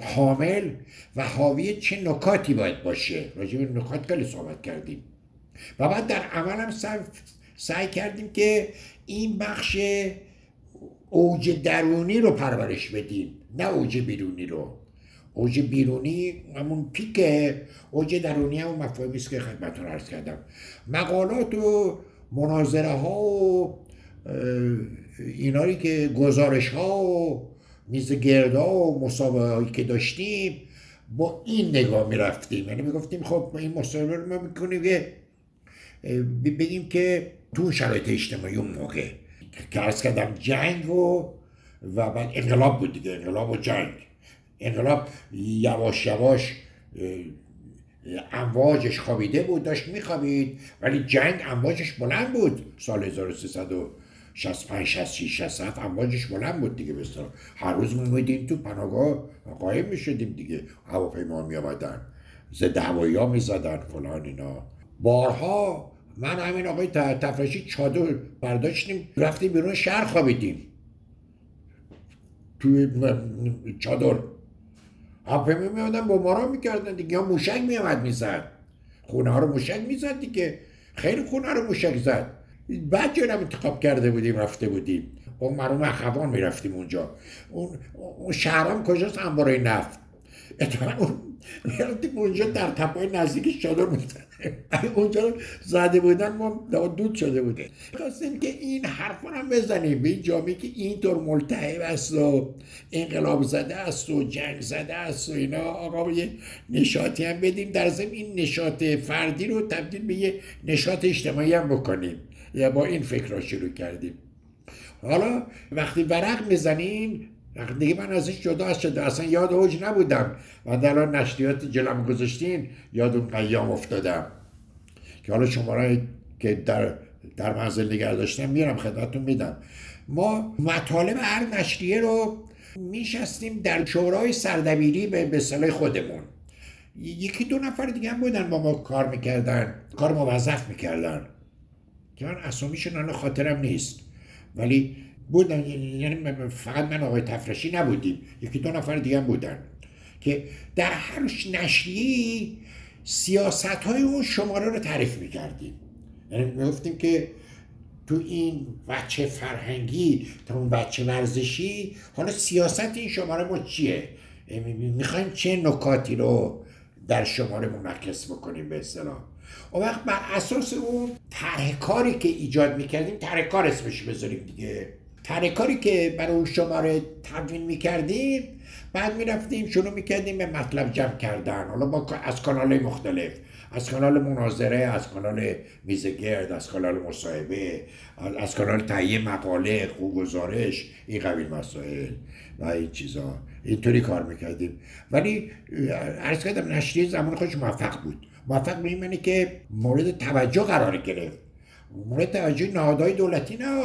حامل و حاوی چه نکاتی باید باشه. راجع نکات خیلی صحبت کردیم. و بعد در عمل هم سعی کردیم که این بخش اوج درونی رو پرورش بدیم نه اوج بیرونی رو. اوج بیرونی همون پیکه. اوج درونی هم مفاهیمی است که خدمتتون عرض کردم. مقالات و مناظره ها و اینایی که گزارش ها و میز گردا و مسابقه هایی که داشتیم با این نگاه می رفتیم یعنی می‌گفتیم خب این مسابقه رو ما می‌کنیم که بگیم که تو شرایط اجتماعی اون موقع که کردم جنگ و و بعد انقلاب بود دیگه انقلاب و جنگ. انقلاب یواش یواش امواجش خوابیده بود داشت میخوابید ولی جنگ امواجش بلند بود. سال 1365 66 67 امواجش بلند بود دیگه بسیار هر روز میمودیم تو پناهگاه قایم می‌شدیم دیگه. هواپیما می آمدن ضد هوایی ها می‌زدن فلان اینا. بارها من همین آقای تفرشی چادر برداشتیم رفتیم بیرون شهر خوابیدیم. توی چادر. هواپیما میادن بمباران می‌کردن دیگه یا موشک میامد می‌زد. خونه ها رو موشک می‌زد دیگه. خیلی خونه رو موشک زد. بعد جانم انتخاب کرده بودیم رفته بودیم. اون مرحوم اخوان می‌رفتیم اونجا. اون, اون شهرام کجاست؟ انبارای نفت. اتفاقا اون می‌رفتیم اونجا در تپای نزدیک چادر می‌زنه اونجا رو زده بودن ما دود شده بوده خواستیم که این حرف هم بزنیم. به این جامعه که اینطور ملتهب است و انقلاب زده است و جنگ زده است و اینا آقا یه نشاطی هم بدیم. در ضمن این نشاط فردی رو تبدیل به یه نشاط اجتماعی هم بکنیم. یا با این فکر را شروع کردیم. حالا وقتی ورق می‌زنیم دیگه من ازش جدا شده اصلا یاد اوج نبودم و در نشریات جلم گذاشتین یاد اون قیام افتادم. که حالا شماره که در در منزل نگه داشتم میرم خدمتتون میدم. ما مطالب هر نشریه رو میشستیم در شورای سردبیری به به خودمون. یکی دو نفر دیگه هم بودن با ما کار می‌کردن کار موظف می‌کردن. که من اسامیشون الان خاطرم نیست. ولی بودن یعنی فقط من آقای تفرشی نبودیم. یکی دو نفر دیگه هم بودن. که در هر نشریه سیاست های اون شماره رو تعریف می‌کردیم. یعنی می‌گفتیم که تو این بچه فرهنگی تا اون بچه ورزشی حالا سیاست این شماره ما چیه؟ می‌خوایم چه نکاتی رو در شماره منعکس بکنیم به اصطلاح؟ اون وقت بر اساس اون طرح کاری که ایجاد می‌کردیم طرح کار اسمش بذاریم دیگه. طرح کاری که برای اون شماره تدوین می‌کردیم بعد می‌رفتیم شروع می‌کردیم به مطلب جمع کردن. حالا با از کانال مختلف از کانال مناظره از کانال میزگرد از کانال مصاحبه از کانال تهیه مقاله خوب گزارش این قبیل مسائل و این چیزا. اینطوری کار می‌کردیم. ولی عرض کردم نشریه زمان خودش موفق بود. موفق به این که مورد توجه قرار گرفت. مورد توجه نهادهای دولتی نه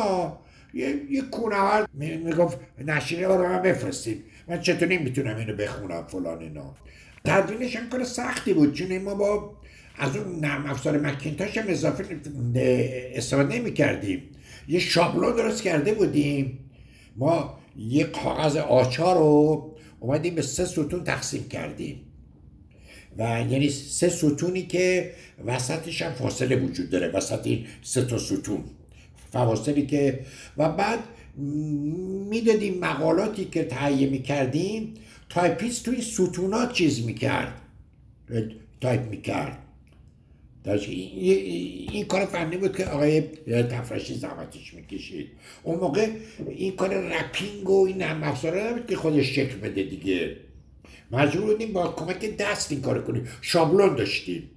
یه, یه کونورد می‌گفت نشریه رو من بفرستیم. من چطوری می‌تونم اینو بخونم فلان اینا. تدوینش هم کار سختی بود چون ما با از اون نرم افزار مکینتاش هم اضافه استفاده نمی کردیم. یه شابلون درست کرده بودیم. ما یه کاغذ آچار رو اومدیم به سه ستون تقسیم کردیم. و یعنی سه ستونی که وسطش هم فاصله وجود داره وسط این سه تا ستون. فواصلی که و بعد می‌دادیم مقالاتی که تهیه می‌کردیم تایپیست توی ستونات چیز می‌کرد. تایپ می‌کرد. این کار فنی بود که آقای تفرشی زحمتش می‌کشید. اون موقع این کار رپینگ و این افزاره نبود که خودش شکل بده دیگه. مجبور بودیم با کمک دست این کار کنیم. شابلون داشتیم.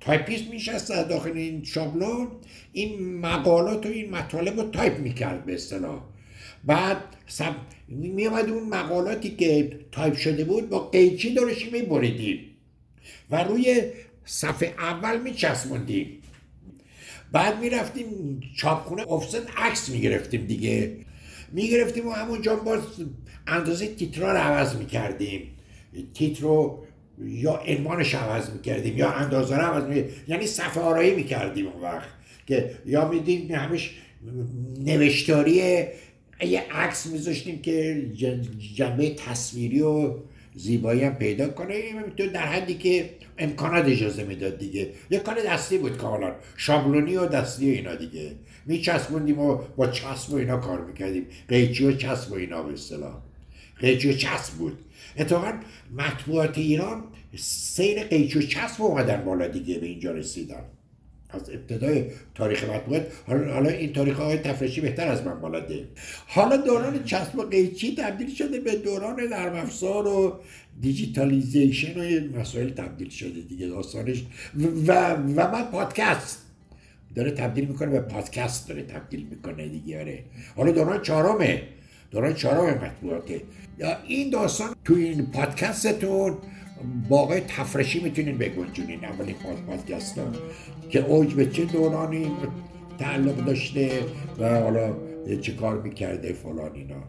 تایپیست میشست در داخل این شابلون. این مقالات و این مطالب رو تایپ می‌کرد به اصطلاح. بعد سب... میامد اون مقالاتی که تایپ شده بود با قیچی دارشی میبریدیم و روی صفحه اول میچسبوندیم. بعد می‌رفتیم چاپخونه افست عکس می‌گرفتیم دیگه. می‌گرفتیم و همونجا باز اندازه تیترا رو عوض می‌کردیم. تیتر رو یا عنوانش عوض می‌کردیم یا اندازه رو عوض می‌کردیم. یعنی صفحه آرایی می‌کردیم اون وقت که یا میدیم همش نوشتاری یه عکس میذاشتیم که جنبه تصویری و زیبایی هم پیدا کنه. در حدی که امکانات اجازه می‌داد دیگه. یه کار دستی بود کاملا شابلونی و دستی و اینا دیگه. میچسبوندیم و با چسب و اینا کار می‌کردیم. قیچی و چسب و اینا به اصطلاح. قیچی و چسب بود. اتفاقا مطبوعات ایران سیر قیچی و چسب اومدن بالا دیگه به اینجا رسیدن. از ابتدای تاریخ مطبوعات حالا این تاریخ های تفرشی بهتر از من بلده حالا دوران چسب و قیچی تبدیل شده به دوران نرم افزار و دیجیتالیزیشن و مسائل تبدیل شده دیگه داستانش. و و من پادکست داره تبدیل می‌کنه به پادکست داره تبدیل می‌کنه دیگه آره. حالا دوران چهارمه. دوران چهارم مطبوعاته. یا این داستان تو این پادکستتون با آقای تفرشی می‌تونین بگنجونین اولین پادکست که اوج به چه دورانی تعلق داشته و حالا چه کار می‌کرده فلان اینا.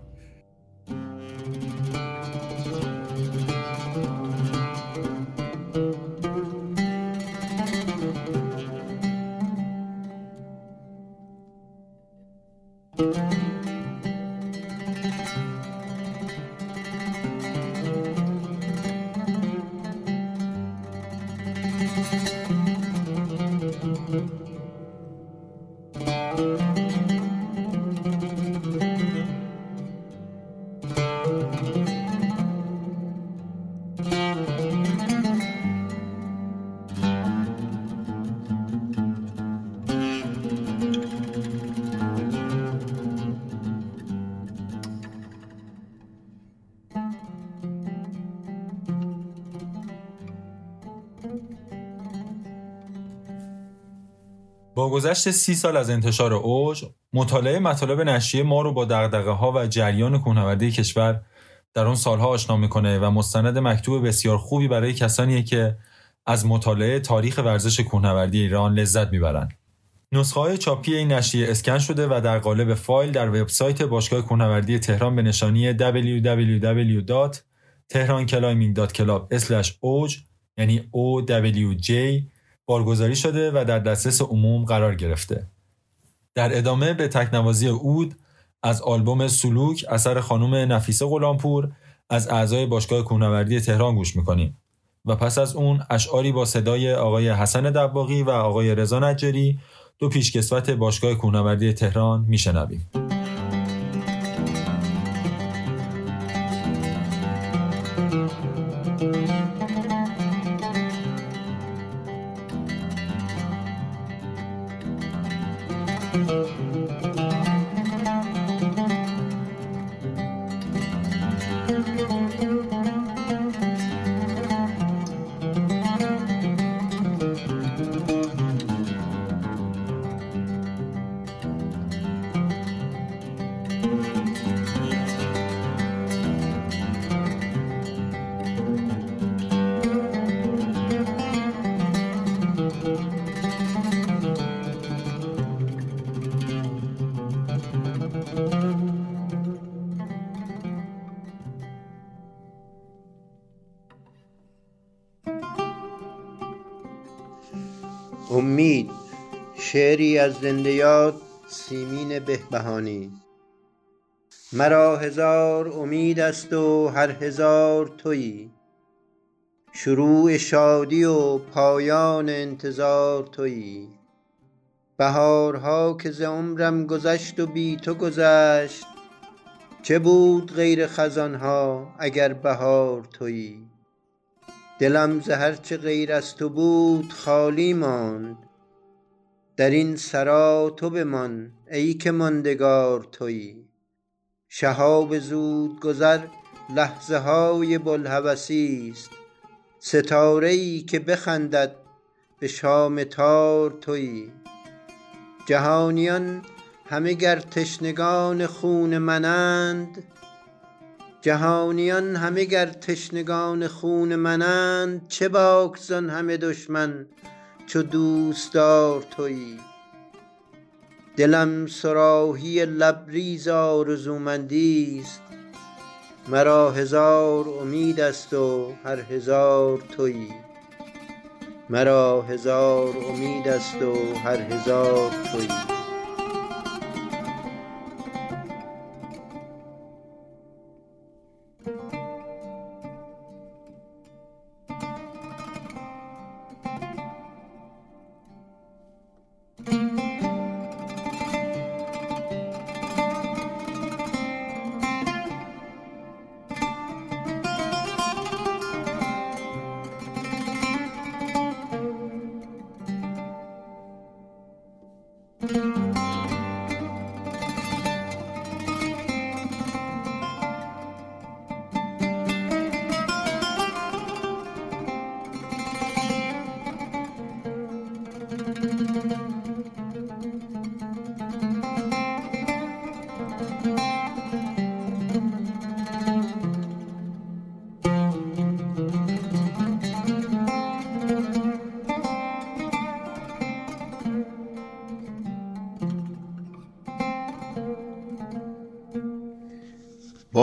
گذشت سی سال از انتشار اوج مطالعه مطالب نشریه ما رو با دغدغه ها و جریان کوهنوردی کشور در اون سالها آشنا می‌کنه و مستند مکتوب بسیار خوبی برای کسانیه که از مطالعه تاریخ ورزش کوهنوردی ایران لذت می‌برند. نسخه های چاپی این نشریه اسکن شده و در قالب فایل در وبسایت باشگاه کوهنوردی تهران به نشانی www.tehranclimbing.club/oj یعنی OWJ بارگذاری شده و در دسترس عموم قرار گرفته. در ادامه به تکنوازی اود از آلبوم سلوک اثر خانم نفیسه غلامپور از اعضای باشگاه کوهنوردی تهران گوش می‌کنیم و پس از اون اشعاری با صدای آقای حسن دباغی و آقای رضا نجاری دو پیشکسوت باشگاه کوهنوردی تهران میشنویم. زنده یاد سیمین بهبهانی. مرا هزار امید است و هر هزار تویی. شروع شادی و پایان انتظار تویی. بهارها که ز عمرم گذشت و بی تو گذشت چه بود غیر خزانها اگر بهار تویی؟ دلم ز هرچه غیر از تو بود خالی ماند. در این سرا تو بمان ای که ماندگار تویی. شهاب زودگذر لحظه های بوالهوسی است. ستاره ای که بخندد به شام تار تویی. جهانیان همه گر تشنگان خون منند جهانیان همه گر تشنگان خون منند چه باک همه دشمن چو دوستدار تویی. دلم صراحی لبریز آرزومندی است مرا هزار امید است و هر هزار تویی. مرا هزار امید است و هر هزار تویی.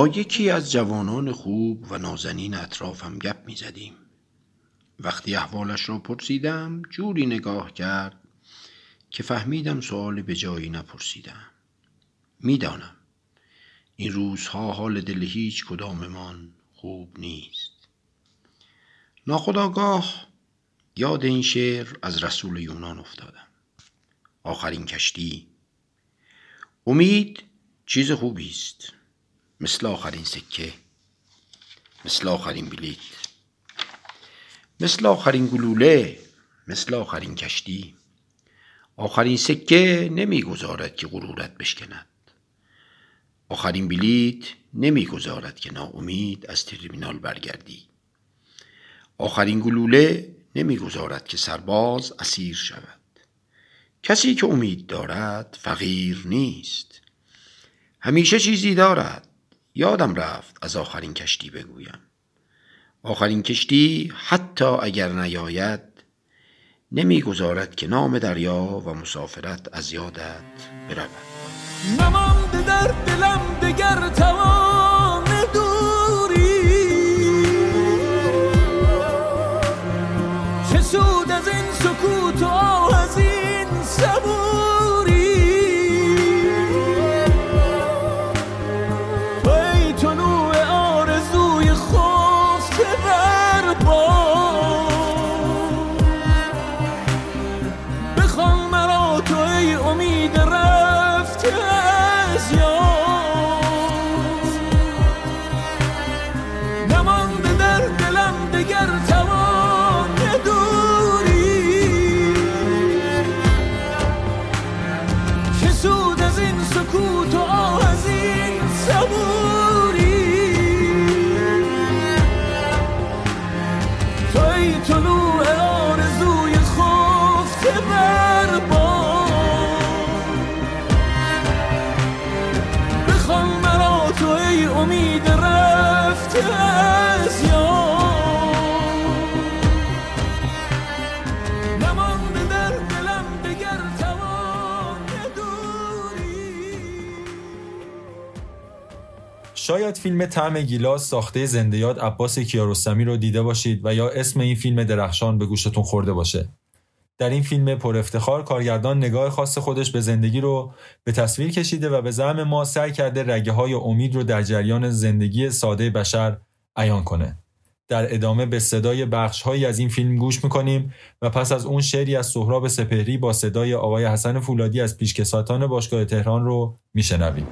یکی از جوانان خوب و نازنین اطرافم گپ می زدیم. وقتی احوالش را پرسیدم جوری نگاه کرد که فهمیدم سوال به جایی نپرسیدم. می‌دانم این روزها حال دل هیچ کداممان خوب نیست. ناخداگاه یاد این شعر از رسول یونان افتادم. آخرین کشتی. امید چیز خوبی است. مثل آخرین سکه مثل آخرین بلیت مثل آخرین گلوله مثل آخرین کشتی. آخرین سکه نمی‌گذارد که غرورت بشکند. آخرین بلیت نمی‌گذارد که ناامید از ترمینال برگردی. آخرین گلوله نمی‌گذارد که سرباز اسیر شود. کسی که امید دارد فقیر نیست. همیشه چیزی دارد. یادم رفت از آخرین کشتی بگویم. آخرین کشتی حتی اگر نیاید نمی‌گذارد که نام دریا و مسافرت از یادت برود. نمانده در دلم دگر توان دوری. چه سود از این سکوت و از این صبوری شاید فیلم طعم گیلاس ساخته زنده یاد عباس کیارستمی رو دیده باشید و یا اسم این فیلم درخشان به گوشتون خورده باشه. در این فیلم پر افتخار کارگردان نگاه خاص خودش به زندگی رو به تصویر کشیده و به زعم ما سعی کرده رگه های امید رو در جریان زندگی ساده بشر عیان کنه. در ادامه به صدای بخش هایی از این فیلم گوش می‌کنیم و پس از اون شعری از سهراب سپهری با صدای آقای حسن فولادی از پیشکساتان باشگاه تهران رو میشنویم.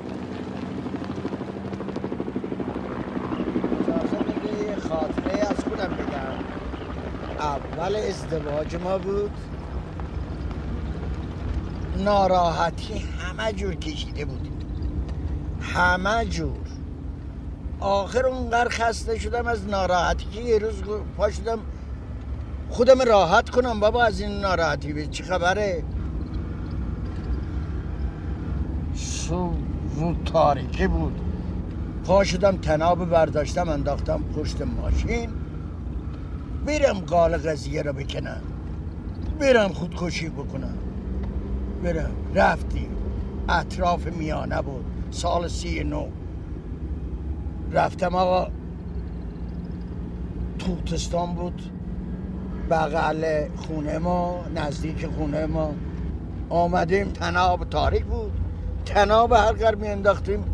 اجازه بده یه خاطره از خودم بگم اول ازدواج ما بود. ناراحتی همه جور کشیده بودیم همه جور. آخر اونقدر خسته شدم از ناراحتی که یه روز پا شدم. خودم راحت کنم بابا از این ناراحتی. به چی خبره؟ صبح رو تاریکی بود. پا شدم تناب برداشتم انداختم پشت ماشین. برم قال قضیه رو بکنم. برم خودکشی بکنم. برم. رفتیم. اطراف میانه بود. سال سی نو رفتم آقا. توتستان بود. بغل خونه ما نزدیک خونه ما. آمدیم. تناب تاریک بود. تناب هر قرار می انداختیم.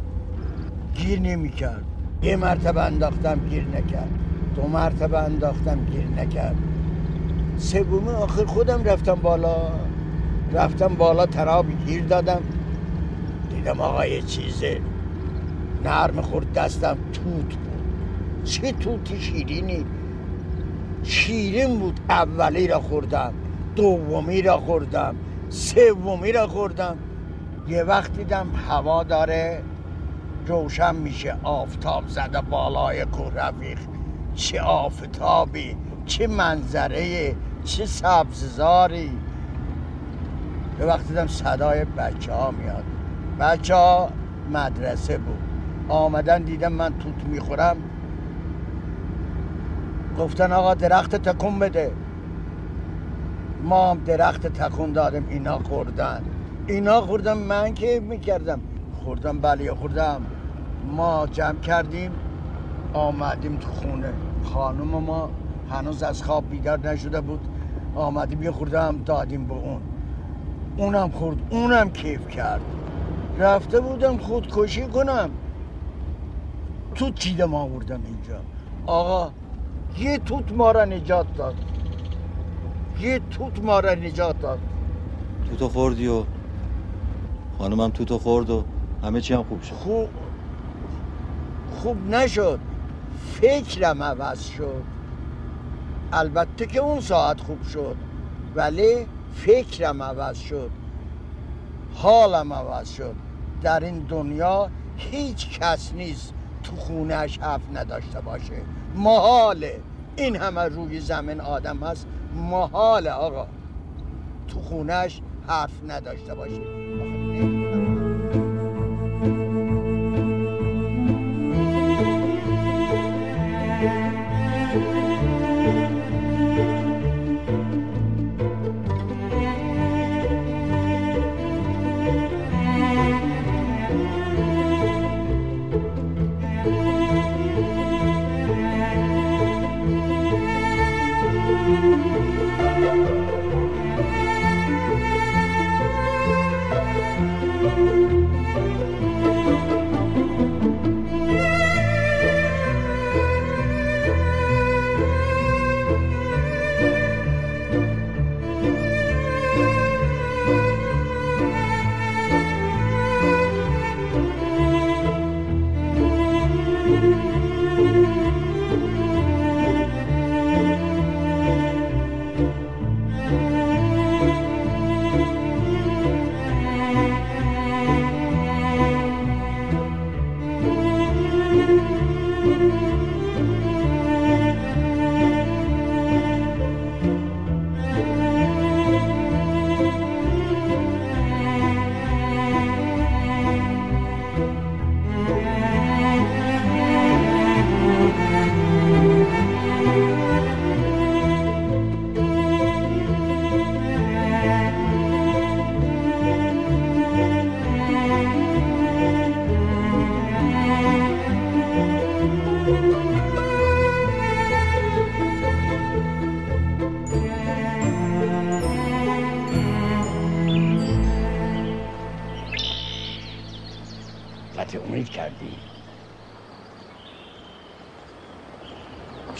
گیر نمی‌کرد. یه مرتبه انداختم گیر نکرد. دو مرتبه انداختم گیر نکرد. سومی آخر خودم رفتم بالا. رفتم بالا تراب گیر دادم. دیدم آقا یه چیزه نرم خورد دستم توت بود. چه توتی شیرینی. شیرین بود اولی را خوردم دومی را خوردم سومی را خوردم. یه وقت دیدم هوا داره روشن میشه آفتاب زده بالای کوه رفیق چه آفتابی. چه منظره چه سبززاری. به وقت دیدم صدای بچه ها میاد. بچه ها مدرسه بود. آمدن دیدم من توت می‌خورم. گفتن آقا درخت تکون بده. ما هم درخت تکون دادیم اینا خوردن. اینا خوردم من که می‌کردم؟ خوردم بله خوردم. ما جمع کردیم آمدیم تو خونه. خانم ما هنوز از خواب بیدار نشده بود. آمدیم یه خوردم دادیم به اون. اونم خورد اونم کیف کرد. رفته بودم خودکشی کنم. توت چیدم آوردم اینجا؟ آقا یه توت ما را نجات داد. یه توت ما را نجات داد. تو تو خوردی و خانمم تو تو خورد و همه چی هم خوب شد. خوب خوب نشد. فکرم عوض شد. البته که اون ساعت خوب شد ولی فکرم عوض شد. حالم عوض شد. در این دنیا هیچ کس نیست تو خونهش حرف نداشته باشه. محاله. این همه روی زمین آدم هست. محاله آقا. تو خونهش حرف نداشته باشه.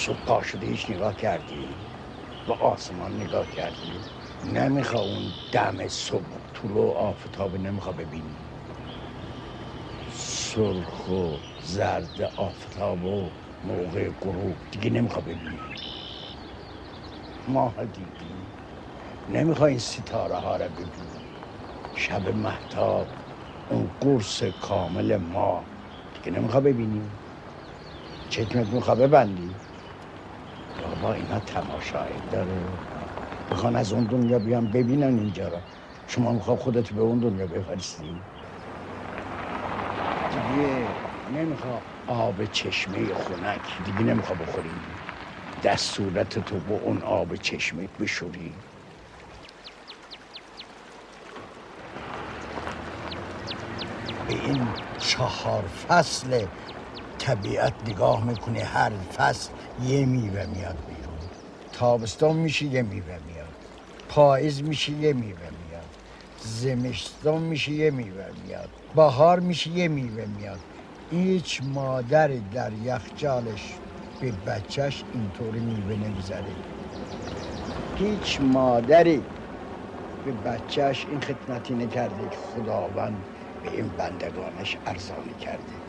صبح شده هیچ نگاه کردی؟ به آسمان نگاه کردی؟ نمیخوا اون دم صبح طلوع آفتاب نمیخوا ببینی؟ سرخ و زرد آفتاب و موقع غروب دیگه نمیخوا ببینی؟ ماه دیدی؟ نمیخوا این ستاره ها رو ببینی؟ شب محتاب اون قرص کامل ما دیگه نمیخوا ببینی؟ چشمت میخوا ببندی؟ بابا اینا تماشایی داره می‌خوان از اون دنیا بیان ببینن اینجا را شما میخوا خودت به اون دنیا بفرستی؟ دیگه نمیخوا آب چشمه خونک دیگه نمیخوا بخوری. دستورت تو با اون آب چشمه بشوری. به این چهار فصل طبیعت نگاه می‌کنه هر فصل یه میوه میاد بیرون. تابستان میشه یه میوه میاد. پاییز میشه یه میوه میاد. زمستان میشه یه میوه میاد. بهار میشه یه میوه میاد. هیچ مادری در یخچالش به بچهش اینطوری میوه نمی‌ذاره هیچ مادری به بچهش این خدمتی نکرده. خداوند به این بندگانش ارزانی کرده.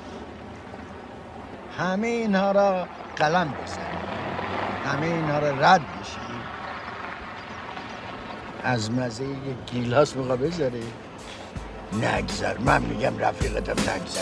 همه اینها را قلم بزنید همه اینها را رد بشید از مزه یک گیلاس بقا بذاره نگذر. من میگم رفیقتم نگذر.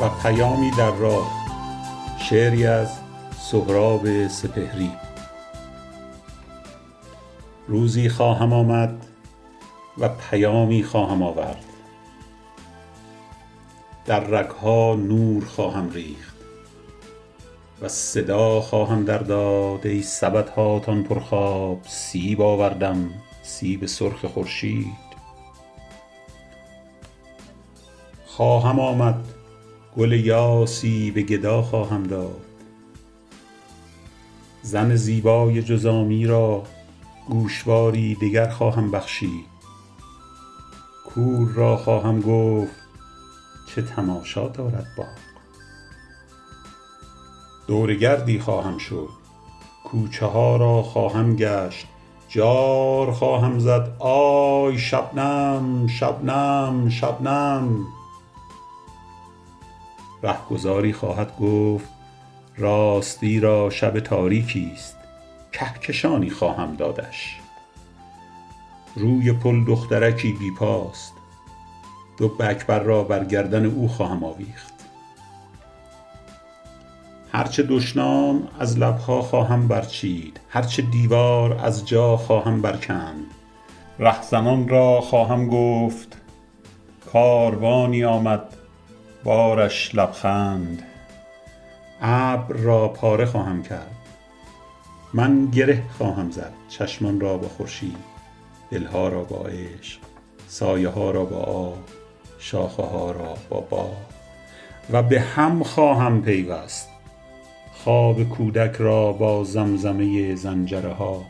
و پیامی در راه شعری از سهراب سپهری. روزی خواهم آمد و پیامی خواهم آورد. در رگها نور خواهم ریخت و صدا خواهم در داد ای سبد هاتان پرخواب سیب آوردم سیب سرخ خورشید. خواهم آمد گل یاسی به گدا خواهم داد. زن زیبای جزامی را گوشواری دگر خواهم بخشید. کور را خواهم گفت چه تماشا دارد باغ. دور گردی خواهم شد کوچه ها را خواهم گشت. جار خواهم زد آی شبنم شبنم شبنم. رهگذاری خواهد گفت راستی را شب تاریکی است کهکشانی خواهم دادش. روی پل دخترکی بی پاست دو اکبر را بر گردن او خواهم آویخت. هرچه دشنام از لبها خواهم برچید هرچه دیوار از جا خواهم برکند. رهزنان را خواهم گفت کاروانی آمد بارش لبخند. ابر را پاره خواهم کرد. من گره خواهم زد چشمان را با خورشید دلها را با عشق سایه ها را با آب شاخه ها را با باد. و به هم خواهم پیوست. خواب کودک را با زمزمه زنجره ها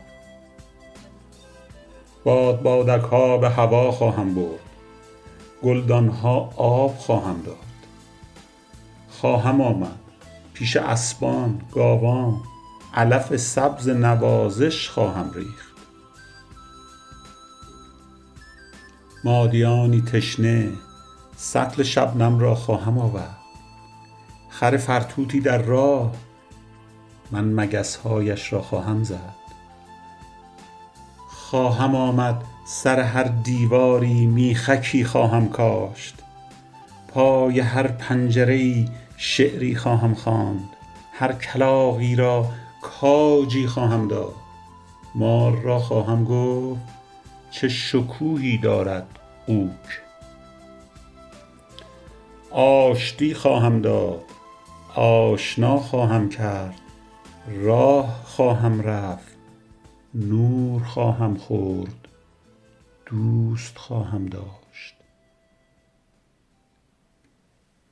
باد بادک ها به هوا خواهم برد. گلدان ها آب خواهم داد. خواهم آمد. پیش اسبان گاوان علف سبز نوازش خواهم ریخت. مادیانی تشنه سطل شبنم را خواهم آورد. خر فرتوتی در راه من مگس هایش را خواهم زد. خواهم آمد سر هر دیواری میخکی خواهم کاشت. پای هر پنجره شعری خواهم خواند. هر کلاغی را کاجی خواهم داد. مار را خواهم گفت چه شکوهی دارد قوک آشتی خواهم داد. آشنا خواهم کرد. راه خواهم رفت. نور خواهم خورد. دوست خواهم داشت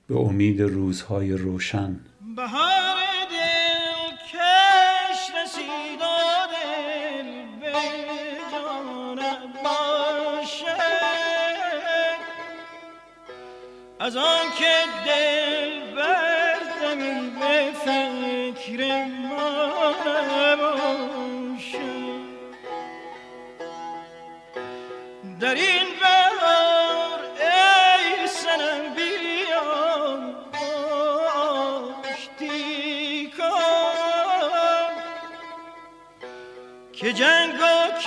به امید روزهای روشن. بهار دل کش رسید و دل به جان باشه. از آن که دل بر زمین به فکر ما نباشه. در این بهار که جنگ و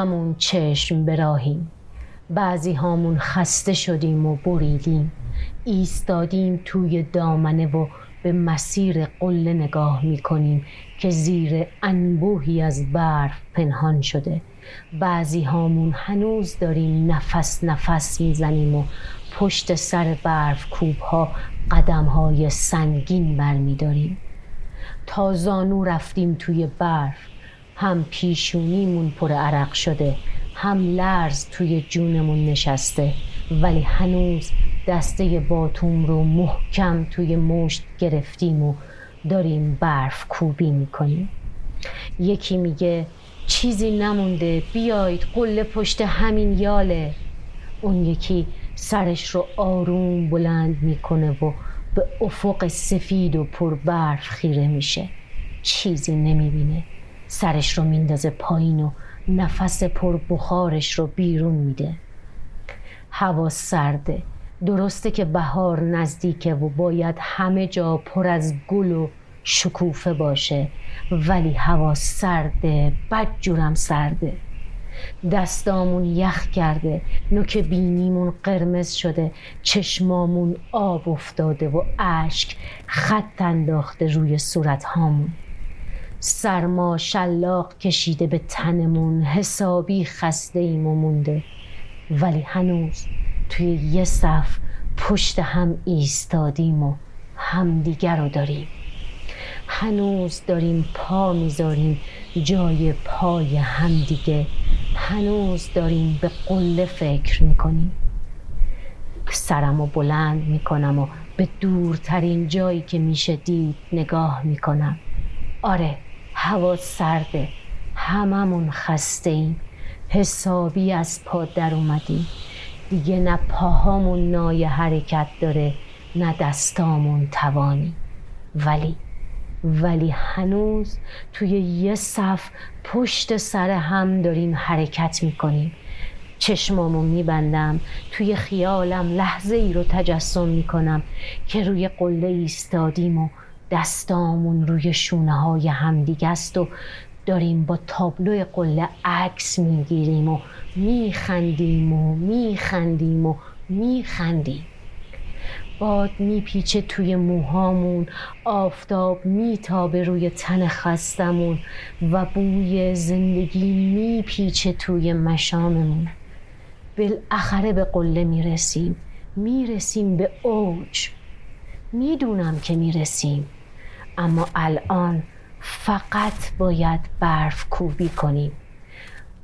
هممون چشم براهیم. بعضی هامون خسته شدیم و بریدیم. ایستادیم توی دامنه و به مسیر قله نگاه می‌کنیم که زیر انبوهی از برف پنهان شده. بعضی هامون هنوز داریم نفس نفس می‌زنیم و پشت سر برف کوب ها قدم های سنگین برمیداریم. تا زانو رفتیم توی برف. هم پیشونیمون پر عرق شده هم لرز توی جونمون نشسته ولی هنوز دسته باتوم رو محکم توی مشت گرفتیم و داریم برف کوبی می‌کنیم. یکی میگه چیزی نمونده بیایید قله پشت همین یاله. اون یکی سرش رو آروم بلند می‌کنه و به افق سفید و پر برف خیره میشه. چیزی نمی‌بینه. سرش رو میندازه پایین و نفس پر بخارش رو بیرون میده. هوا سرده. درسته که بهار نزدیکه و باید همه جا پر از گل و شکوفه باشه ولی هوا سرده بدجورم سرده. دستامون یخ کرده نوک بینیمون قرمز شده چشمامون آب افتاده و اشک خط انداخته روی صورت هامون سرما شلاق کشیده به تنمون حسابی خسته ایم و مونده. ولی هنوز توی یه صف پشت هم ایستادیم و همدیگر رو داریم. هنوز داریم پا می‌ذاریم جای پای همدیگه. هنوز داریم به قله فکر می‌کنیم. سرم و بلند می‌کنم و به دورترین جایی که میشه دید نگاه می‌کنم. آره هوا سرده. هممون خسته ایم. حسابی از پا در اومدیم. دیگه نه پاهامون نای حرکت داره نه دستامون توانی. ولی ولی هنوز توی یه صف پشت سر هم داریم حرکت می‌کنیم. چشمامو میبندم توی خیالم لحظه ای رو تجسم می‌کنم که روی قله ایستادیم و دستامون روی شونه های همدیگه است و داریم با تابلو قله عکس می‌گیریم و میخندیم و میخندیم و میخندیم. باد میپیچه توی موهامون آفتاب میتابه روی تن خستمون و بوی زندگی میپیچه توی مشاممون. بالاخره به قله می‌رسیم می‌رسیم به اوج. می‌دونم که می‌رسیم. اما الان فقط باید برف کوبی کنیم.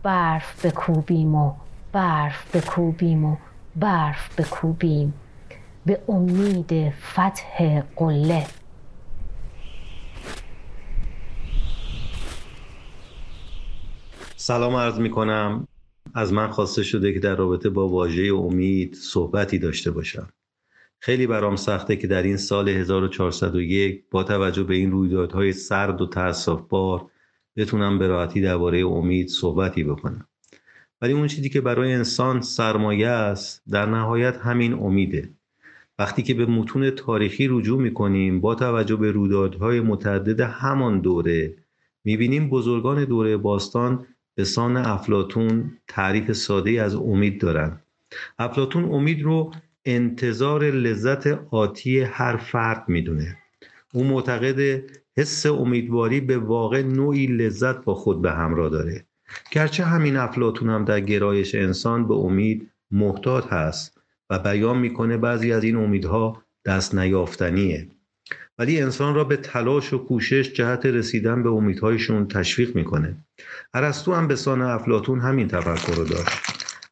برف بکوبیم و برف بکوبیم و برف بکوبیم. به امید فتح قله. سلام عرض می کنم از من خواسته شده که در رابطه با واژه امید صحبتی داشته باشم. خیلی برام سخته که در این سال 1401 با توجه به این رویدادهای سرد و بار بتونم به راحتی درباره امید صحبتی بکنم. ولی اون چیزی که برای انسان سرمایه است در نهایت همین امیده. وقتی که به متون تاریخی رجوع می‌کنیم با توجه به رویدادهای متعدد همان دوره می‌بینیم بزرگان دوره باستان به سان افلاتون تعریف ساده از امید دارند. افلاتون امید رو انتظار لذت آتی هر فرد می‌دونه. او معتقد حس امیدواری به واقع نوعی لذت با خود به همراه داره. گرچه همین افلاتون هم در گرایش انسان به امید محتاط هست و بیان می‌کنه بعضی از این امیدها دست نیافتنیه. ولی انسان را به تلاش و کوشش جهت رسیدن به امیدهایشون تشویق می‌کنه. ارسطو هم به سان افلاتون همین تفکر رو داشت.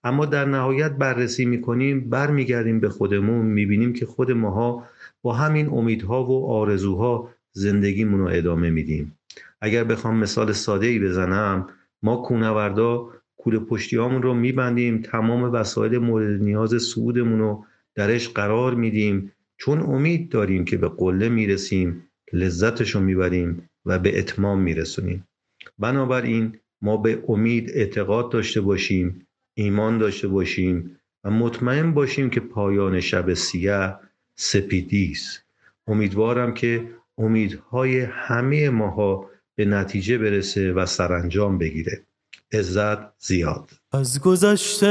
اما در نهایت بررسی می‌کنیم برمیگردیم به خودمون می‌بینیم که خود ماها با همین امیدها و آرزوها زندگیمون رو ادامه میدیم. اگر بخوام مثال ساده ای بزنم ما کونوردا کوله پشتیامون رو میبندیم تمام وسایل مورد نیاز سعودمون رو درش قرار میدیم. چون امید داریم که به قله می‌رسیم لذتش رو می‌بریم و به اتمام میرسونیم. بنابراین ما به امید اعتقاد داشته باشیم ایمان داشته باشیم و مطمئن باشیم که پایان شب سیاه سپیدی است. امیدوارم که امیدهای همه ماها به نتیجه برسه و سرانجام بگیره. عزت زیاد. از گذشته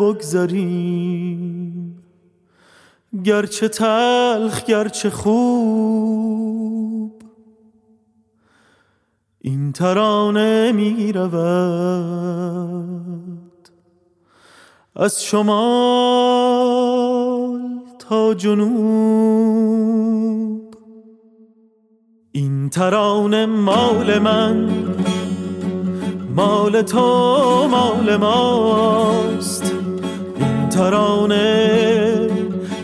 بگذاریم گرچه تلخ گرچه خوب این ترانه می رود از شمال تا جنوب. این ترانه مال من مال تو مال ماست. این ترانه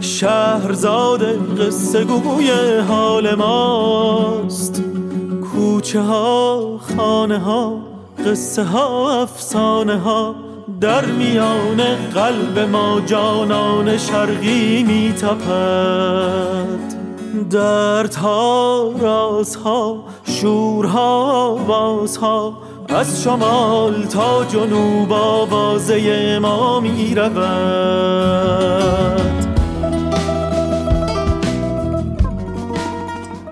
شهرزاد قصه گوی حال ماست. کوچه ها خانه ها قصه ها افسانه ها. در میان قلب ما جانان شرقی می تپد. دردها رازها شورها بازها. از شمال تا جنوب آوازه ما می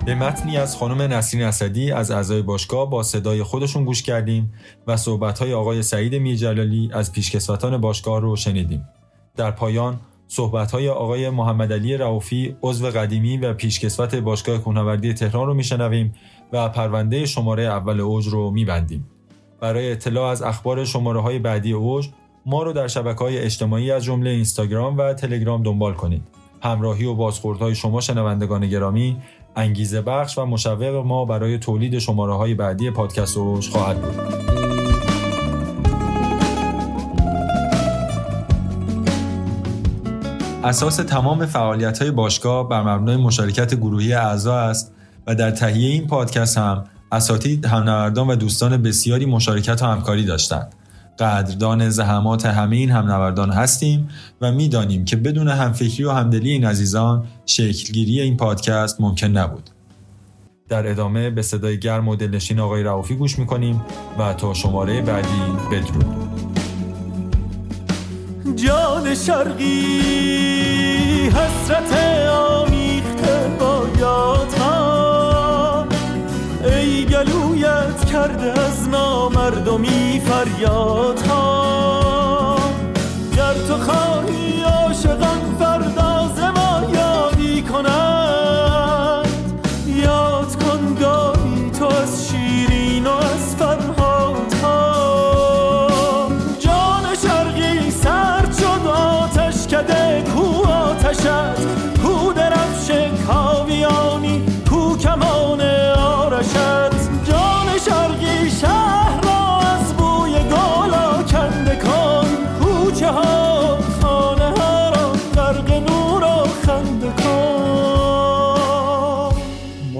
به متنی از خانم نسرین اسدی از اعضای باشگاه با صدای خودشون گوش کردیم و صحبت‌های آقای سعید میرجلالی از پیشکسوتان باشگاه رو شنیدیم. در پایان صحبت‌های آقای محمد علی رعوفی عضو قدیمی و پیشکسوت باشگاه کوهنوردی تهران رو میشنویم و پرونده شماره اول اوج رو میبندیم. برای اطلاع از اخبار شماره های بعدی اوج ما رو در شبکه های اجتماعی از جمله اینستاگرام و تلگرام دنبال کنید. همراهی و بازخوردهای شما شنوندگان گرامی انگیزه بخش و مشوق ما برای تولید شماره های بعدی پادکست اوج خواهد بود. اساس تمام فعالیت های باشگاه بر مبنای مشارکت گروهی اعضا است و در تهیه این پادکست هم اساتید همنوردان و دوستان بسیاری مشارکت و همکاری داشتند قدردان زحمات همه این همنوردان هستیم و می‌دانیم که بدون همفکری و همدلی این عزیزان شکلگیری این پادکست ممکن نبود. در ادامه به صدای گرم و دلنشین آقای رعوفی گوش می‌کنیم و تا شماره بعدی بدرود. جان شرقی حسرت آمیخته با یادها. ای گلویت کرده نامردمی فریادها. گر تو خواهی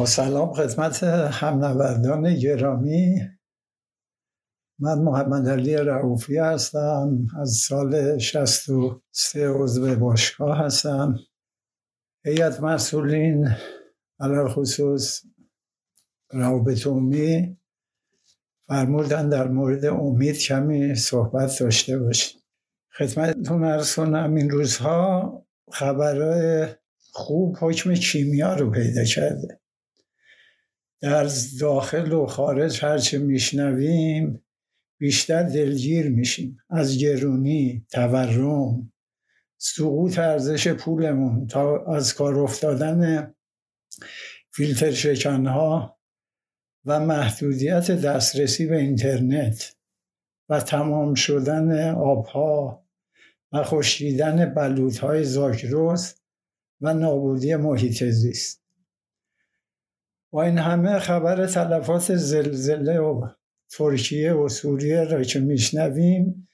سلام خدمت همنوردان گرامی. من محمد علی رعوفی هستم. از سال 63 عضو باشگاه هستم. هیئت مسئولین علال خصوص روابط عمومی فرمودن در مورد امید کمی صحبت داشته باشیم. خدمتتون ارز کنم این روزها خبرهای خوب حکم کیمیا رو پیدا کرده. در داخل و خارج هرچه میشنویم بیشتر دلگیر میشیم. از گرونی تورم سقوط ارزش پولمون تا از کار افتادن فیلتر شکنها و محدودیت دسترسی به اینترنت و تمام شدن آبها و خشکیدن بلودهای زاکروس و نابودی محیط زیست. با این همه خبر تلفات زلزله و ترکیه و سوریه را که میشنویم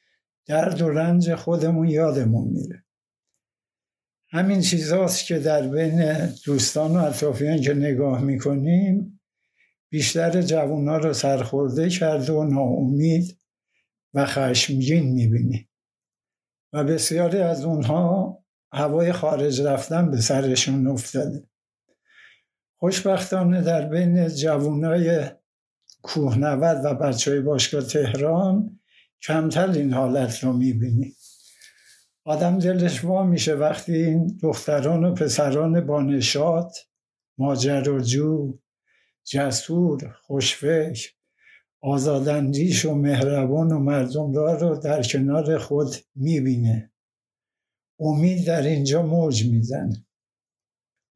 درد و رنج خودمون یادمون میره. همین چیزاست که در بین دوستان و اطرافیان که نگاه می‌کنیم بیشتر جوونا رو سرخورده کرده و ناامید و خشمگین می‌بینیم. و بسیاری از اونها هوای خارج رفتن به سرشون افتاده. خوشبختانه در بین جوانای کوهنورد و بچه های باشگاه تهران کمتر این حالت رو می‌بینی. آدم دلش وا میشه وقتی این دختران و پسران بانشات ماجراجو جسور خوشفکر آزاداندیش و مهربان و مردمدار رو در کنار خود می‌بینه. امید در اینجا موج می‌زنه.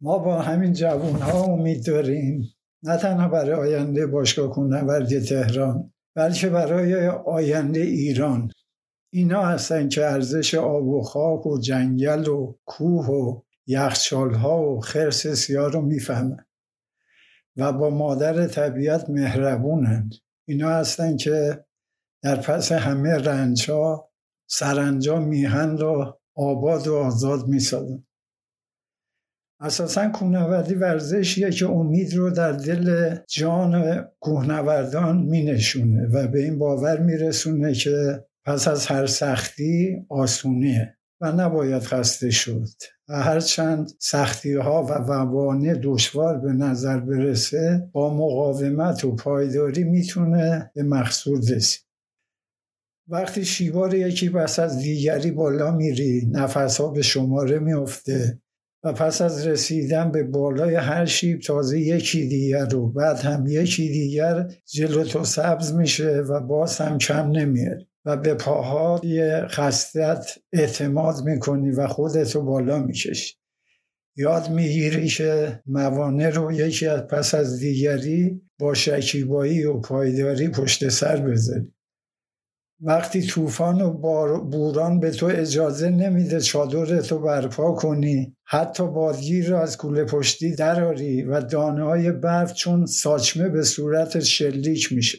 ما با همین جوون ها امید داریم. نه تنها برای آینده باشگاه کوهنوردی تهران بلکه برای آینده ایران. اینا هستن که ارزش آب و خاک و جنگل و کوه و یخچال ها و خرس سیاه رو می‌فهمن. و با مادر طبیعت مهربونند اینا هستن که در پس همه رنج ها سرانجام میهن رو آباد و آزاد می‌سازن. اساسا کوهنوردی ورزشیه که امید رو در دل جان کوهنوردان مینشونه و به این باور میرسونه که پس از هر سختی آسونیه و نباید خسته شد. و هرچند سختی ها و ووانه دشوار به نظر برسه با مقاومت و پایداری می‌تونه به مقصود رسید. وقتی شیوار یکی پس از دیگری بالا میری نفس ها به شماره میفته و پس از رسیدن به بالای هر شیب تازه یکی دیگر رو بعد هم یکی دیگر جلو تو سبز میشه و باز هم کم نمیاری و به پاهای خستت اعتماد می‌کنی و خودتو بالا می‌کشی. یاد می‌گیری که موانع رو یکی از پس از دیگری با شکیبایی و پایداری پشت سر بذاری. وقتی طوفان و بوران به تو اجازه نمیده چادرتو برپا کنی حتی بادگیر رو از کوله پشتی دراری و دانه های برف چون ساچمه به صورت شلیک میشه.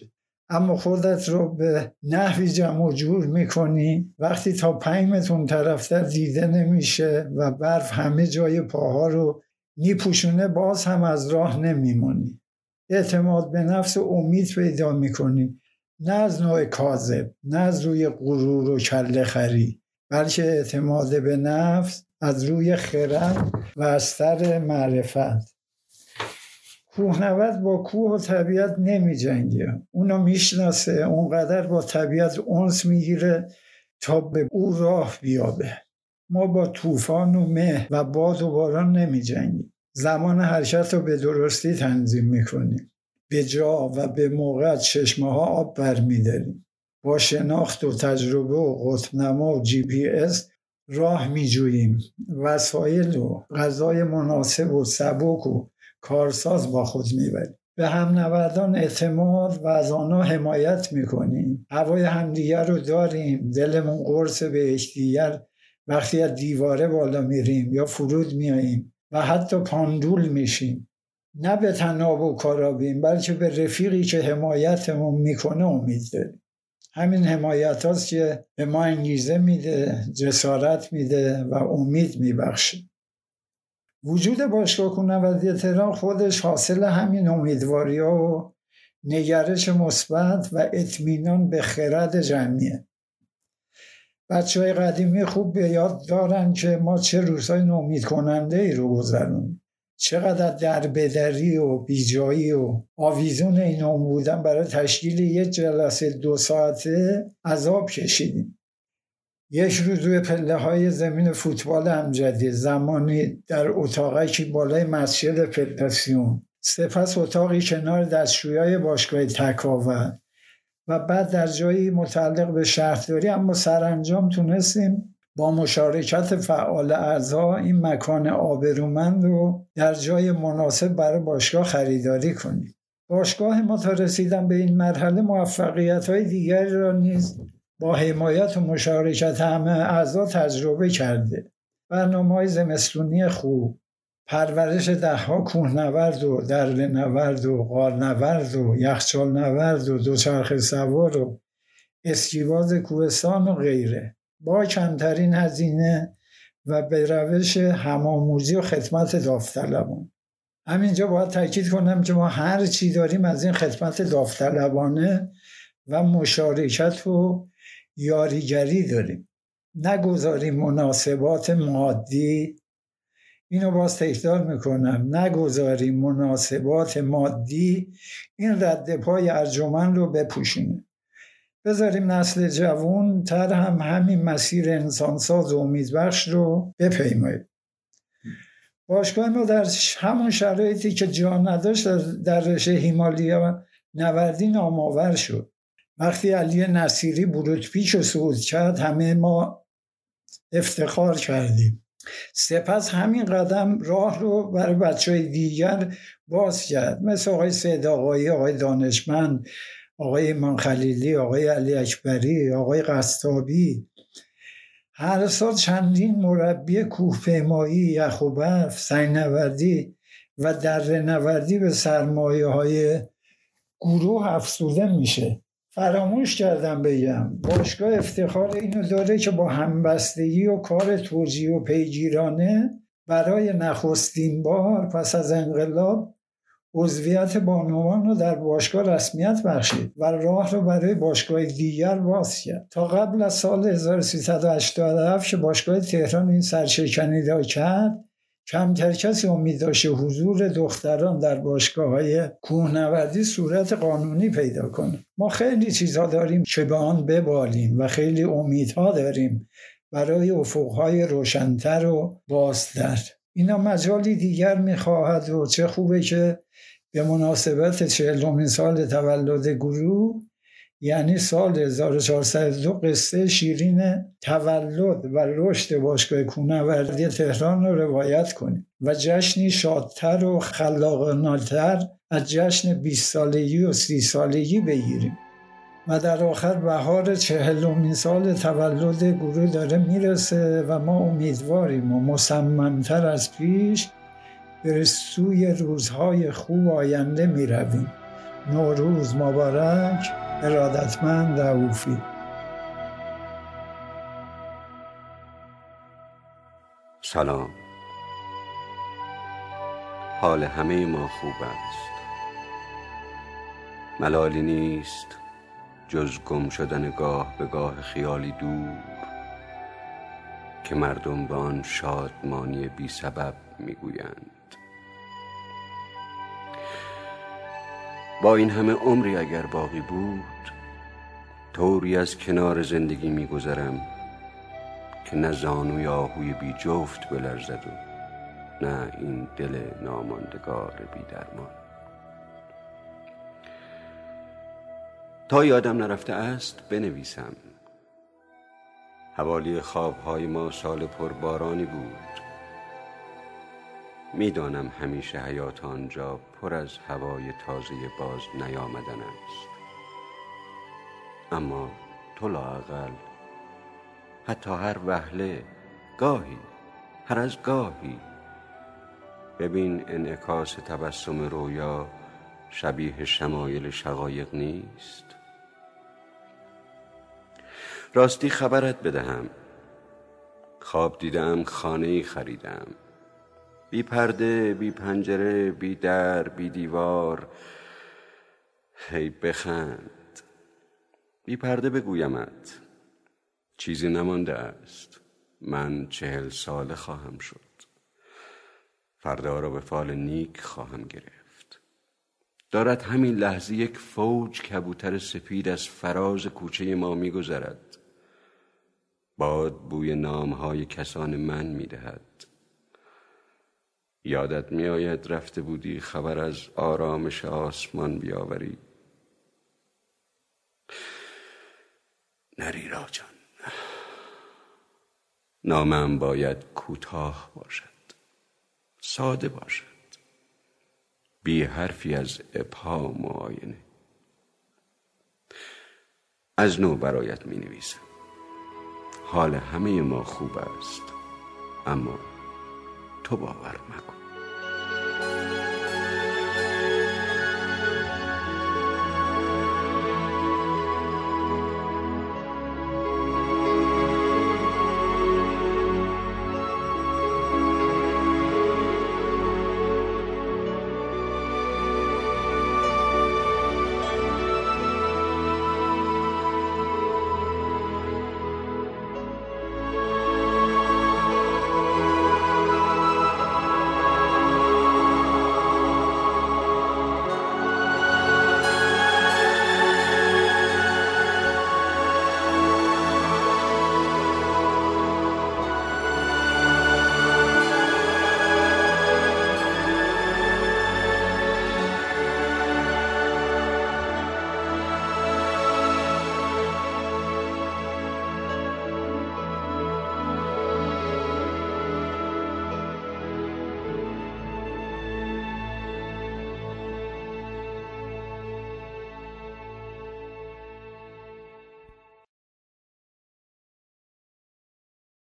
اما خودت رو به نحوی جمع جور می‌کنی. وقتی تا متر طرفتر دیده نمیشه و برف همه جای پاها رو میپوشونه باز هم از راه نمیمونی. اعتماد به نفس و امید پیدا می‌کنی. نه از نوع کاذب نه از روی غرور و کله خری بلکه اعتماد به نفس از روی خرد و از سر معرفت. کوهنورد با کوه و طبیعت نمی جنگه. اونو می‌شناسه اونقدر با طبیعت اونس می‌گیره تا به او راه بیابه. ما با طوفان و مه و باد و باران نمی جنگیم. زمان حرکت رو به درستی تنظیم می‌کنیم. به جا و به موقع چشمه ها آب برمیداریم با شناخت و تجربه و قطب نما و جی پی اس راه میجوییم وسایل و غذای مناسب و سبک و کارساز با خود می‌بریم به هم نوردان اعتماد و از آنها حمایت می‌کنیم هوای همدیگر رو داریم. دلمون قرص به یکدیگر. وقتی از دیواره بالا میریم یا فرود میاییم و حتی پاندول میشیم. نه به تناب و کارابیم بلکه به رفیقی که حمایتمون می‌کنه امید داریم. همین حمایت هاست که به ما انگیزه میده جسارت میده و امید میبخشه. وجود باشگاه کوهنوردی تهران خودش حاصل همین امیدواری ها و نگرش مثبت و اطمینان به خرد جمعیه. بچه های قدیمی خوب به یاد دارن که ما چه روزهای نومید کننده ای رو گذرونیم چقدر در بدری و بیجایی و آویزون این بودن برای تشکیل یک جلسه دو ساعته عذاب کشیدیم. یک روز روی پله های زمین فوتبال امجدی زمانی در اتاقی بالای مسجد فدراسیون سپس اتاقی کنار دستشویای باشگاه تکاور. و بعد در جایی متعلق به شهرداری اما سرانجام تونستیم با مشارکت فعال اعضا این مکان آبرومند رو در جای مناسب برای باشگاه خریداری کنیم. باشگاه ما تا رسیدن به این مرحله موفقیت های دیگری را نیز با حمایت و مشارکت همه اعضا تجربه کرده. برنامه های زمستونی خوب پرورش دهها کوهنورد و دره نورد و قارنورد و یخچال نورد و دوچرخه سوار و اسکیباز کوهستان و غیره. با کمترین هزینه و به روش همآموزی و خدمت داوطلبان. همینجا باید تاکید کنم که ما هر چی داریم از این خدمت داوطلبانه و مشارکت و یاریگری داریم. نگذاریم مناسبات مادی. اینو باز تکرار می‌کنم. نگذاریم مناسبات مادی. این رد پای ارجمن رو بپوشونه بذاریم نسل جوان تر هم همین مسیر انسانساز و امیدبخش رو بپیماییم. باشگاه ما در همون شرایطی که جان نداشت در رشه هیمالیا نوردی نامآور شد. وقتی علی نصیری برود پیش و صعود کرد همه ما افتخار کردیم. سپس همین قدم راه رو برای بچه های دیگر باز کرد. مثل آقای سید آقایی آقای دانشمند آقای ایمان خلیلی آقای علی اکبری آقای قصابی. هر سال چندین مربی کوهپیمایی یخ و برف و در نوردی به سرمایه های گروه افسوده میشه. فراموش کردم بگم باشگاه افتخار اینو داره که با همبستگی و کار توجیه و پیگیرانه برای نخستین بار پس از انقلاب عضویت بانوان رو در باشگاه رسمیت بخشید و راه رو برای باشگاه دیگر باز کرد. تا قبل از سال 1387 که باشگاه تهران این سرشکنی را کرد کمتر کسی امید داشته حضور دختران در باشگاه های کوهنوردی صورت قانونی پیدا کنه. ما خیلی چیزها داریم که به آن ببالیم و خیلی امیدها داریم برای افقهای روشنتر و بازتر. اینا مجالی دیگر می‌خواهد و چه خوبه که به مناسبت چهلمین سال تولد گروه یعنی سال 1402 قصه شیرین تولد و رشد باشگاه کونوردی تهران رو روایت کنیم. و جشنی شادتر و خلاقاناتر از جشن 20 سالگی و 30 سالگی بگیریم. و در آخر بهار چهلمین سال تولد گروه داره می‌رسه و ما امیدواریم و مصممتر از پیش به سوی روزهای خوب آینده می رویم نوروز مبارک ارادتمند دعوفی سلام. حال همه ما خوب است. ملالی نیست. جز گم شدن گاه به گاه خیالی دور که مردم به آن شادمانی بی سبب می‌گویند. با این همه عمری اگر باقی بود طوری از کنار زندگی میگذرم که نه زانوی آهوی بی جفت بلرزد و نه این دل ناماندگار بی درمان. تا یادم نرفته است بنویسم. حوالی خوابهای ما سال پربارانی بود. می‌دانم همیشه حیات آنجا پر از هوای تازه باز نیامدن است. اما تو لاقل حتی هر وهله گاهی هر از گاهی. ببین انعکاس تبسم رویا شبیه شمایل شقایق نیست. راستی خبرت بدهم. خواب دیدم خانه خریدم. بی پرده بی پنجره بی در بی دیوار. هی بخند. بی پرده بگویمت. چیزی نمانده است. من چهل ساله خواهم شد. فردا را به فال نیک خواهم گرفت. دارد همین لحظه یک فوج کبوتر سپید از فراز کوچه ما میگذرد. باد بوی نامهای کسان من می‌دهد. یادت میآید رفته بودی خبر از آرامش آسمان بیاوری. نری راجان نامم باید کوتاه باشد. ساده باشد. بی حرفی از ابهام و آینه. از نو برایت می نویسم حال همه ما خوب است. اما تو باور مکن.